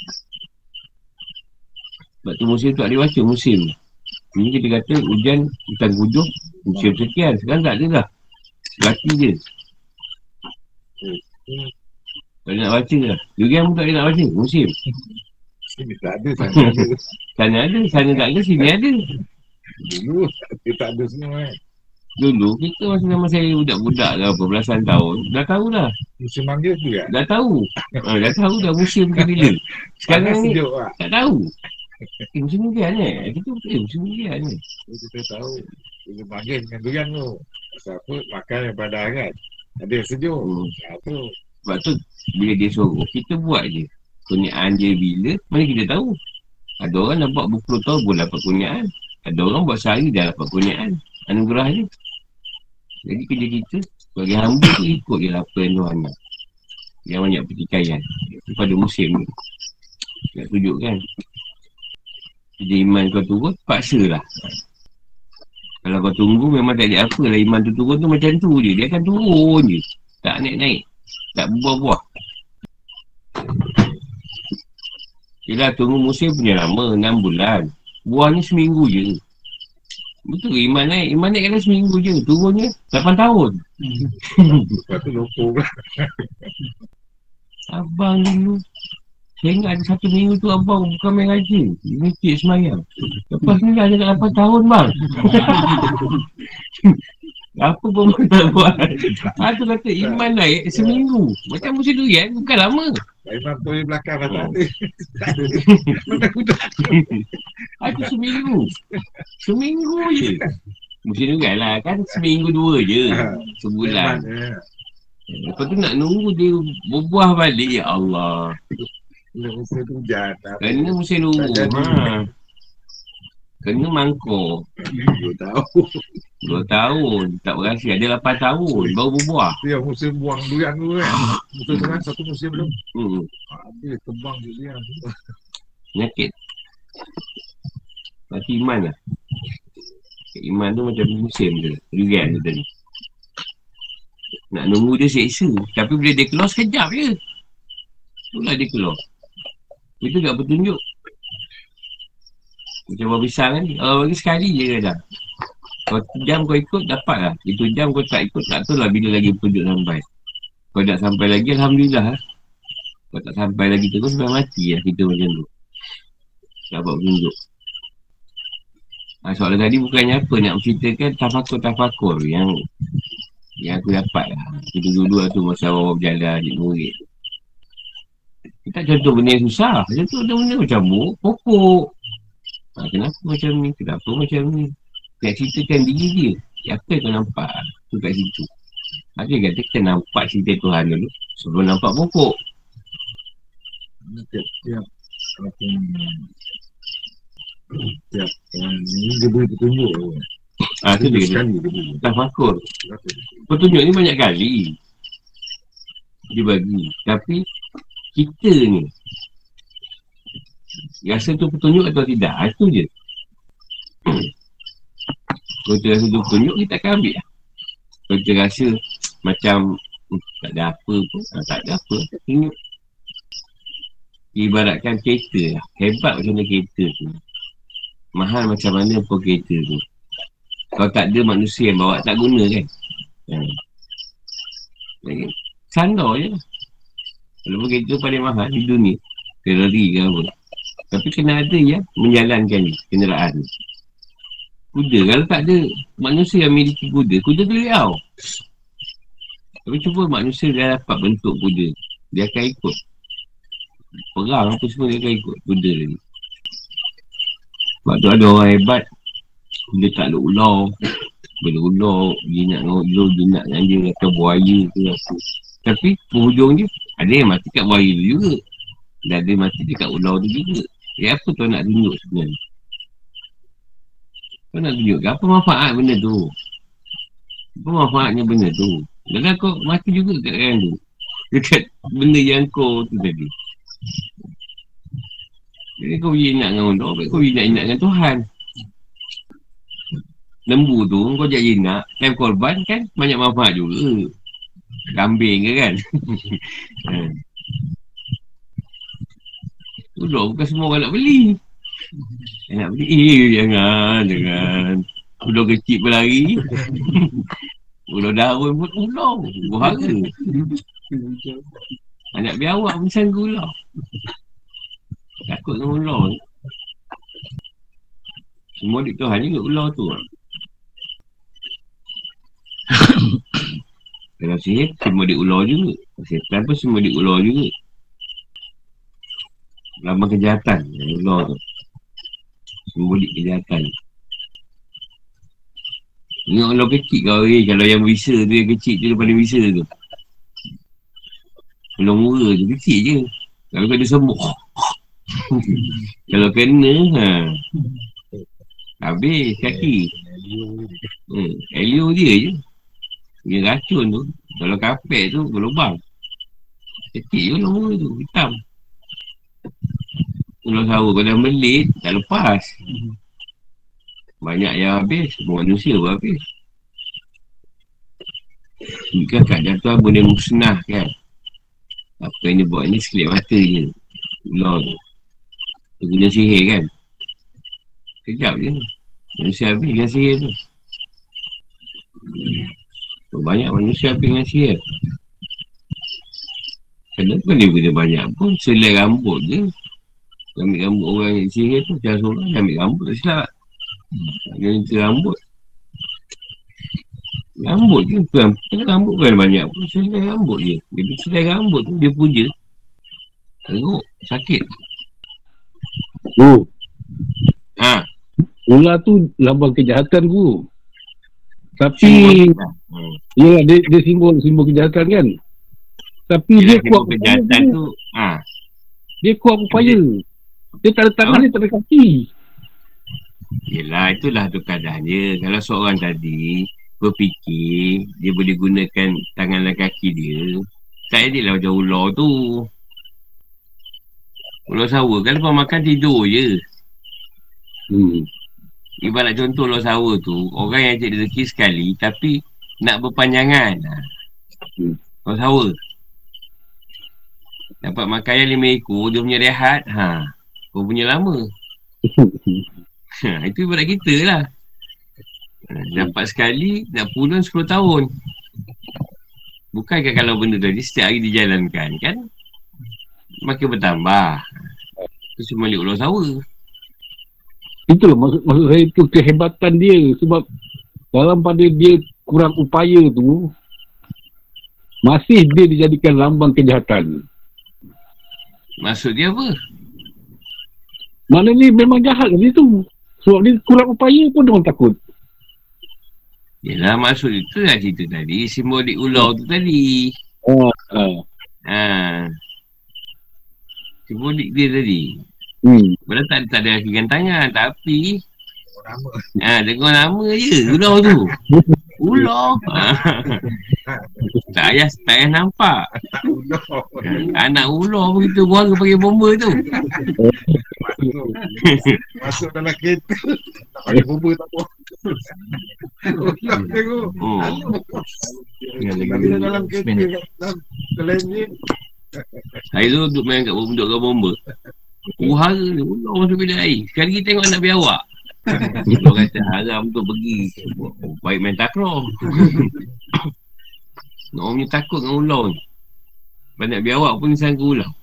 Sebab tu musim tu boleh baca musim. Ini kita kata hujan hutan gujung musim sekian. Sekarang tak ada dah. Laki je. Tak nak baca dah. Durian pun tak nak baca. Musim. Sini tak ada, sana ada. Sana ada, sana tak ada, sini ada. Dulu dia tak ada semua kan. Dulu kita masa zaman saya budak-budak ke apa belasan tahun. Dah tahu dah. Musim manggil tu kan. Dah tahu. Ha, dah tahu dah musim ke bila. Sekarang ni sejuk lah. tak tahu. Eh, musim hujan eh. Kita betul eh, musim hujan eh. So, kita tahu. Dia manggil dengan durian tu. Pasal apa? Makan yang padah kan. Ada yang sejuk. Hmm. Sebab tu bila dia suruh, kita buat je. Kurniaan dia bila, mana kita tahu. Ada orang dah buat berpuluh tahun boleh dapat kurniaan. Ada orang buat sehari dah dapat kurniaan. Anugerah dia. Jadi kerja kita, sebagai hamba tu ikut je lah apa yang Tuhan nak. Yang banyak pertikaian. Itu pada musim ni. Nak tunjuk kan. Jadi iman kau turun, paksa lah. Kalau kau tunggu memang tak ada apa lah iman tu turun tu macam tu je. Dia akan turun je. Tak naik-naik. Tak buah-buah. Yelah tunggu musim punya lama, 6 bulan. Buah ni seminggu je. Betul ke iman naik? Iman naik kadang seminggu je. Turunnya 8 tahun. Lepas tu lupa pula. Abang dulu. Saya ingat ada satu minggu tu abang bukan main rajin. Mikir semayang. Lepas ni dah ada 8 tahun bang. Apa pun tak buat. Ha tu kata iman naik seminggu. Macam musim durian bukan lama. Iman tu di belakang pasal ada. Tak. Aku seminggu. Seminggu je. Musim durian lah kan seminggu dua je. Sebulan. Iman, ya. Lepas tu nak nunggu dia berbuah balik. Ya Allah. Bila musim hujan. Kena musim jadi. Ha. Kena mangkuk. Dua tahu. Dua tahun. Tak berhasil. Ada lapan tahun. Baru berbuah. Yang musim buang durian tu kan. Musim tu kan satu musim belum. Hmm. Habis tebang durian. Penyakit. Mati iman lah. Iman tu macam musim je. Durian tu tadi. Nak nunggu dia seksa. Tapi bila dia keluar sekejap je. Itulah dia keluar. Itu tak petunjuk. Macam buah pisang kan. Kalau bagi sekali je kadang. Kalau jam kau ikut, dapat lah. Itu jam kau tak ikut, tak tahu lah bila lagi petunjuk sampai. Kalau tak sampai lagi, Alhamdulillah lah. Kalau tak sampai lagi terus, sampai mati lah kita macam tu. Dapat petunjuk. Ha, soalan tadi bukannya apa, nak ceritakan tafakur-tafakur yang yang aku dapat lah. Kita dulu tu masa awal berjalan di murid. Kita contoh benda yang susah. Contoh benda macam mu, pokok. Ha, kenapa macam ni? Kenapa macam ni? Nak ceritakan diri dia. Apa yang kau nampak tu kat situ? Ada yang kata kita nampak cerita Tuhan dulu sebelum nampak pokok. Tiap-tiap tiap um, ni dia boleh petunjuk tu. Ah, tu dia kata. Tafakur. Berapa? Petunjuk ni banyak kali. Dia bagi. Tapi kita ni rasa tu petunjuk atau tidak. Ah, Itu je. Kalau kita rasa tu petunjuk, kita akan ambil lah. Kalau kita rasa macam hmm, tak ada apa pun, ah, tak ada apa, tunjuk. Ibaratkan kereta lah. Hebat macam mana kereta tu. Mahal macam mana pun kereta tu. Kalau tak ada manusia yang bawa, tak guna kan. Hmm. Jadi, Sandar je. Kalau begitu paling mahal di dunia. Ferrari ke apa. Tapi kena ada yang menjalankan kenderaan ni. Kuda. Kalau tak ada manusia yang miliki kuda, kuda tu liau. Tapi cuba manusia dia dapat bentuk kuda. Dia akan ikut. Perang apa semua dia akan ikut kuda ni. Sebab tu ada orang hebat. Dia tak ada ular. Bila ular, dia nak ular, dia nak dia kata buaya ke apa. Tapi penghujung dia, ada yang mati kat buaya tu juga. Dan ada yang mati dekat ular tu juga. Ya apa tu nak tunjuk sebenarnya? Kau nak tunjuk apa manfaat benda tu? Apa manfaatnya benda tu? Dan kau mati juga kat kan tu. Dekat benda yang kau tu tadi. Jadi kau pergi nak dengan Allah, kau pergi nak dengan Tuhan. Lembu tu kau jadi nak, time korban kan banyak manfaat juga. Kambing ke kan? Hmm. Ular bukan semua orang nak beli. Yang nak beli, eh jangan, jangan. Ular kecil berlari. ular daun pun ular. Buhara. Anak biawak pun sanggup ular. Takut dengan ular. Semua di Tuhan juga ular tu. Kalau sihir, semua di ular juga. Setan pun semua di ular juga. Lambang kejahatan yang ular tu. Simbolik kejahatan. Ingat ular kecil kau eh. Kalau yang bisa tu yang kecil tu daripada bisa tu. Ular murah tu kecil je. Kalau kau dia sembuh. Kalau kena ha. Habis kaki. Hmm. Elio dia je. Dia racun tu. Kalau kapet tu berlubang. Kecil je murah tu. Hitam. Ular sawa kau dah melit, tak lepas. Banyak yang habis, semua manusia pun habis. Jika kat jatuh boleh musnah kan. Apa yang dia buat ni sekelip mata je. Ular tu. Dia guna sihir kan. Kejap je. Manusia habis dengan sihir tu. Banyak manusia habis dengan sihir. Kenapa dia guna banyak pun selai rambut je. Ambil rambut orang yang sihir tu Macam seorang dia ambil rambut tak silap. Dia minta rambut. Rambut je bukan. Kan rambut bukan banyak pun Selai rambut je. Dia pergi selai rambut tu Dia puja Teruk Sakit. Oh, Ha. Ular tu lambang kejahatan ku. Tapi, Hmm. ya dia, dia simbol simbol kejahatan kan. Tapi dia, Dia kuat kejahatan tu Ha Dia kuat upaya. Dia tak ada tangan, dia tak ada kaki. Yelah itulah tu kadang dia Kalau seorang tadi Berfikir Dia boleh gunakan Tangan dan kaki dia Tak edit lah macam ular tu Ular sawa kan lepas makan tidur je Hmm. Ibarat contoh ular sawa tu Orang yang cik rezeki sekali Tapi Nak berpanjangan ha. Hmm. Ular sawa Dapat makan yang lima ekor Dia punya rehat ha. Kau punya lama Ha, itu ibarat kita lah. Ha, Dapat sekali, nak pulun 10 tahun. Bukankah kalau benda tadi setiap hari dijalankan, kan? Makin bertambah. Itu semua balik ular sawa. Itulah maksud, maksud saya tu kehebatan dia. Sebab dalam pada dia kurang upaya tu, masih dia dijadikan lambang kejahatan. Maksud dia apa? Mana ni memang jahat dia tu. Sebab dia kurang upaya pun orang takut. Yelah maksud itu lah cerita tadi. Simbolik ular tu tadi. Oh, uh, Ha. Simbolik dia tadi. hmm. Padahal tak, tak ada kaki tangan. Tapi, Nama. ha, dengar nama je ular tu. Ha. tak payah, tak payah nampak. Tak. Anak ular begitu buang pakai bomba tu. Masuk. Masuk dalam kereta. Tak pakai bomba tak. Ular tengok. Oh. Dia dalam kereta. Dalam kelenjin. Hari tu duduk main kat bomba, duduk kat bomba. Uhara ni, ular masuk bilik air. Sekali lagi tengok anak biawak. Orang kata haram tu pergi. Oh, baik main takraw. Orang punya takut dengan ular ni. Banyak biawak pun sangka ulang.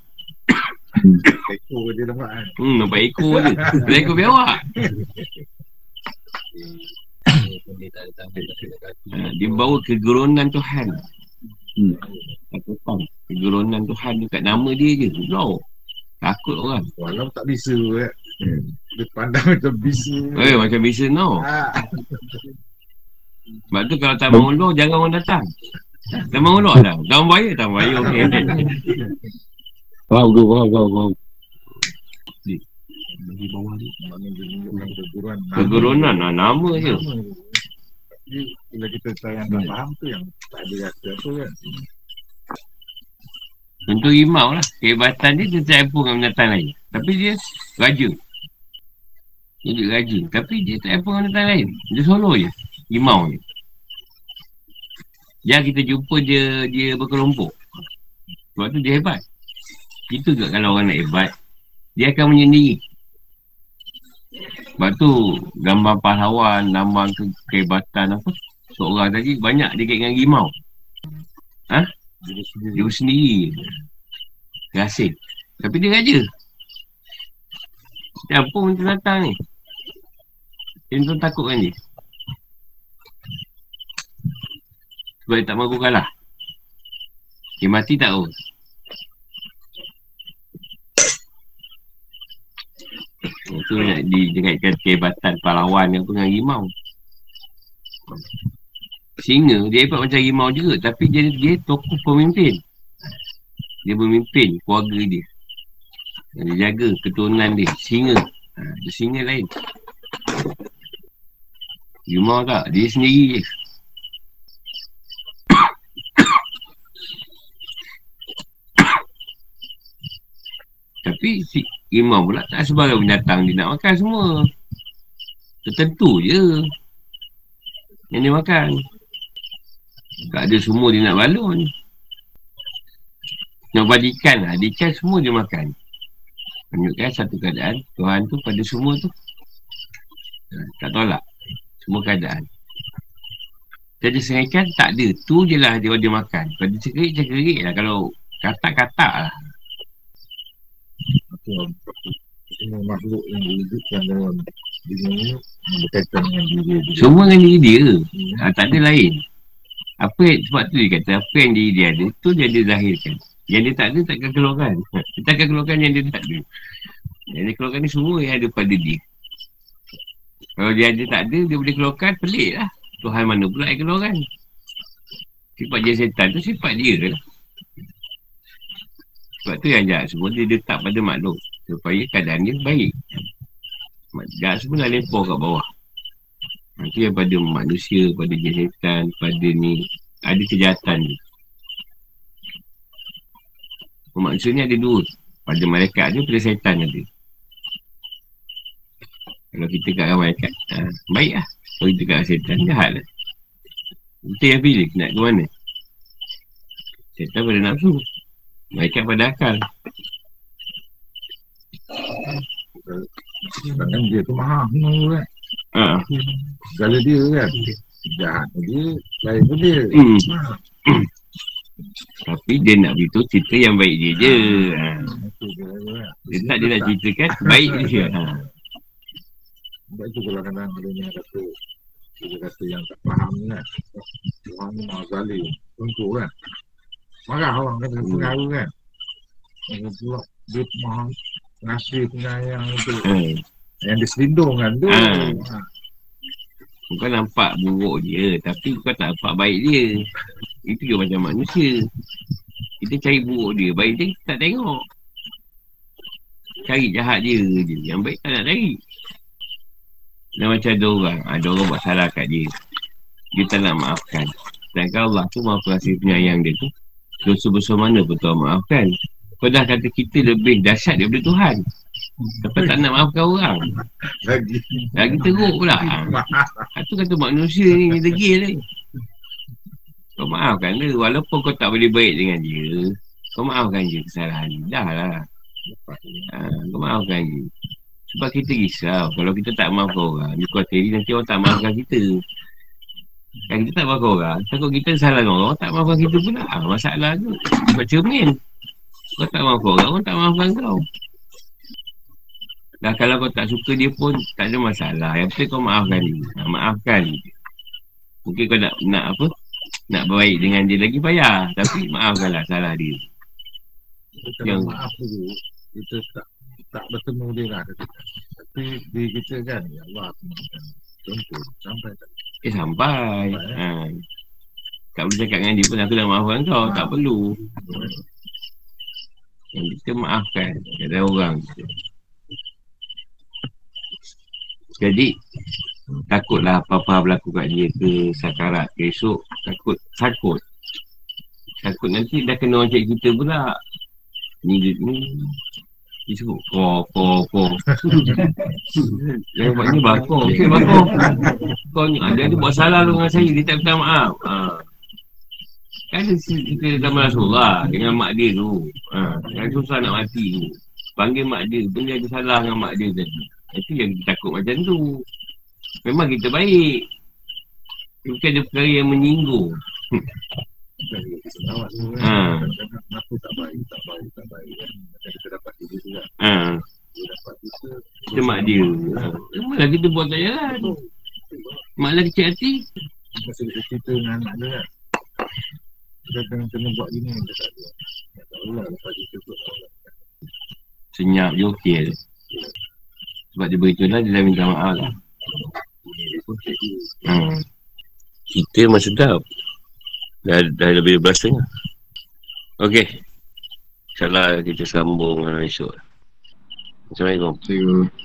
Ekor dia nampak kan. Hmm, nampak ekor je. Dia ekor biawak. Ha, dia bawa kegeronan Tuhan. Hmm. Takutan. Kegeronan Tuhan dekat nama dia je. Loh. Takut orang. Walau tak bisa Dia pandang macam bisa. Eh, macam bisa no. Ah, Sebab tu kalau tak bangun luar, jangan orang datang. Tak bangun luar dah. Dalam bahaya, tak bahaya. Okey. Faham tu, faham, faham, faham. Bawah ni. Kegeronan, nah, nama je. Tapi bila kita tahu yang tak faham tu yang tak ada rasa apa kan. Contoh rimau lah. Kehebatan dia dia tak apa dengan binatang lain. Tapi dia raja. Dia juga raja. Tapi dia tak apa dengan lain. Dia solo je. Rimau je. Yang kita jumpa dia dia berkelompok. Sebab tu dia hebat. Itu juga kalau orang nak hebat. Dia akan menyendiri. Sebab tu gambar pahlawan, lambang ke kehebatan apa. Seorang tadi banyak dia kait dengan rimau. Dia sendiri. Dia sendiri Rasim Tapi dia raja Dia apa pun datang ni Tuan takut kan dia Sebab dia tak mahu kalah. Dia mati tak tahu Itu nak dijengkatkan kehebatan pahlawan yang dengan rimau. Singa dia hebat macam rimau juga Tapi dia, dia tokoh pemimpin. Dia pemimpin keluarga dia. Dia jaga keturunan dia Singa. Ha, singa lain Rimau tak Dia sendiri je Tapi si rimau pula tak sebarang binatang dia nak makan semua Tertentu je Yang dia makan tak ada semua dia nak balon. Nak buat ikan lah. Ikan semua dia makan. Menunjukkan satu keadaan. Tuhan tu pada semua tu. Tak tolak. Semua keadaan. Jadi setengah ikan tak ada. Tu je lah dia, dia makan. Pada cekerik, cekerik lah. Kalau katak-katak lah. Semua makhluk yang diwujudkan dalam dunia yang berkaitan dengan diri dia. Semua dengan diri dia. Ha, tak ada lain. Apa yang, sebab tu dia kata, apa yang diri dia ada, tu dia dia zahirkan. Yang dia tak ada, takkan keluarkan. Dia takkan keluarkan yang dia tak ada. Yang dia keluarkan ni semua yang ada pada dia. Kalau dia ada tak ada, dia boleh keluarkan, pelik lah. Tuhan mana pula yang keluarkan. Sifat dia setan tu sifat dia lah. Sebab tu yang jahat semua dia letak pada makhluk. Supaya keadaan dia baik. Jahat semua dah lepor kat bawah. Nanti yang pada manusia, pada jenis setan, pada ni Ada kejahatan ni ni ada dua Pada malaikat ada, pada setan ada Kalau kita kat malaikat ha, Baik lah Kalau kita kat setan, jahat lah Kita yang pilih, nak ke mana Setan pada nafsu Malaikat pada akal Sedangkan dia tu maha hunu kan. ha. Segala dia kan. Jahat dia, lain pun dia. hmm. Ha, Tapi dia nak beritahu cerita yang baik dia je ha. Dia tak dia nak ceritakan baik dia ha. Sebab itu kalau kadang ada yang kata dia kata yang tak faham ni kan Tuhan ni maha zalim Contoh kan? Marah orang kata Hmm. pengaruh kan? Yang pula dia maha Ngasih penyayang itu. Ha. Yang dia selindung kan? Tu Ah. ha. Kau nampak buruk dia Tapi kau tak nampak baik dia. Itu juga macam manusia. Kita cari buruk dia Baik dia kita tak tengok. Cari jahat dia je. Yang baik tak nak cari Dan macam ada orang Ada orang buat salah kat dia Dia tak nak maafkan Sedangkan Allah tu maaf kasih penyayang dia tu Dosa besar mana pun Tuhan maafkan Kau dah kata kita lebih dahsyat daripada Tuhan Tapi tak nak maafkan orang Lagi Lagi teruk pula Itu kata manusia ni ni degil ni. Kau maafkan dia walaupun kau tak boleh baik dengan dia. Kau maafkan je kesalahan dia. Dah lah. Ha, kau maafkan je. Sebab kita risau. Kalau kita tak maafkan orang, dia kuat diri nanti orang tak maafkan kita. Kan kita tak maafkan orang. Takut kita salah dengan orang. Tak maafkan kita pula. Ah, masalah tu. Sebab cermin. Kau tak maafkan orang. Orang tak maafkan kau. Dah kalau kau tak suka dia pun tak ada masalah. Yang penting kau maafkan dia. Ah, maafkan dia. Mungkin kau nak, nak apa? Nak baik dengan dia lagi payah. Tapi maafkanlah salah dia. Kalau Yang- maaf dulu, kita tak tak bertemu dia lah. Tapi diri kita kan, ya Allah, aku maafkan. Contoh, sampai tak Eh sampai. Ha. Tak boleh cakap dengan dia pun aku dah maafkan kau. Tak perlu. Yang kita maafkan Kata orang Jadi Takutlah apa-apa berlaku kat dia ke Sakarat ke esok Takut Takut Takut nanti dah kena orang cek kita pula Ni ni Dia sebut Kau Kau Kau Yang buatnya bakor Okay bakor Kau ni Dia ada buat salah lu dengan saya. Dia tak minta maaf. Ha. Kan cerita zaman Rasulullah Dengan mak dia tu. Ha. Yang susah nak mati tu. Panggil mak dia. Pun dia ada salah dengan mak dia tadi. Itu yang kita takut macam tu. Memang kita baik. Bukan ada perkara yang menyinggung Bukan kita kan. Kadang-kadang Aku tak baik, tak baik, tak baik kan. Macam kita dapat dia juga. Dia dapat kita. Kita mak dia. Malah kita buat tak jalan Mak lah kecil hati Masa dia cerita dengan anak dia kan. Dia kena, kena buat gini. Dia tak ada. Tak tahu lah. Lepas dia cukup. Senyap je okey je Sebab dia beritahu lah Dia dah minta maaf lah. Hmm. Kita memang sedap. Dah, dah lebih 12 setengah. Okey. InsyaAllah kita sambung uh, esok. Assalamualaikum. You.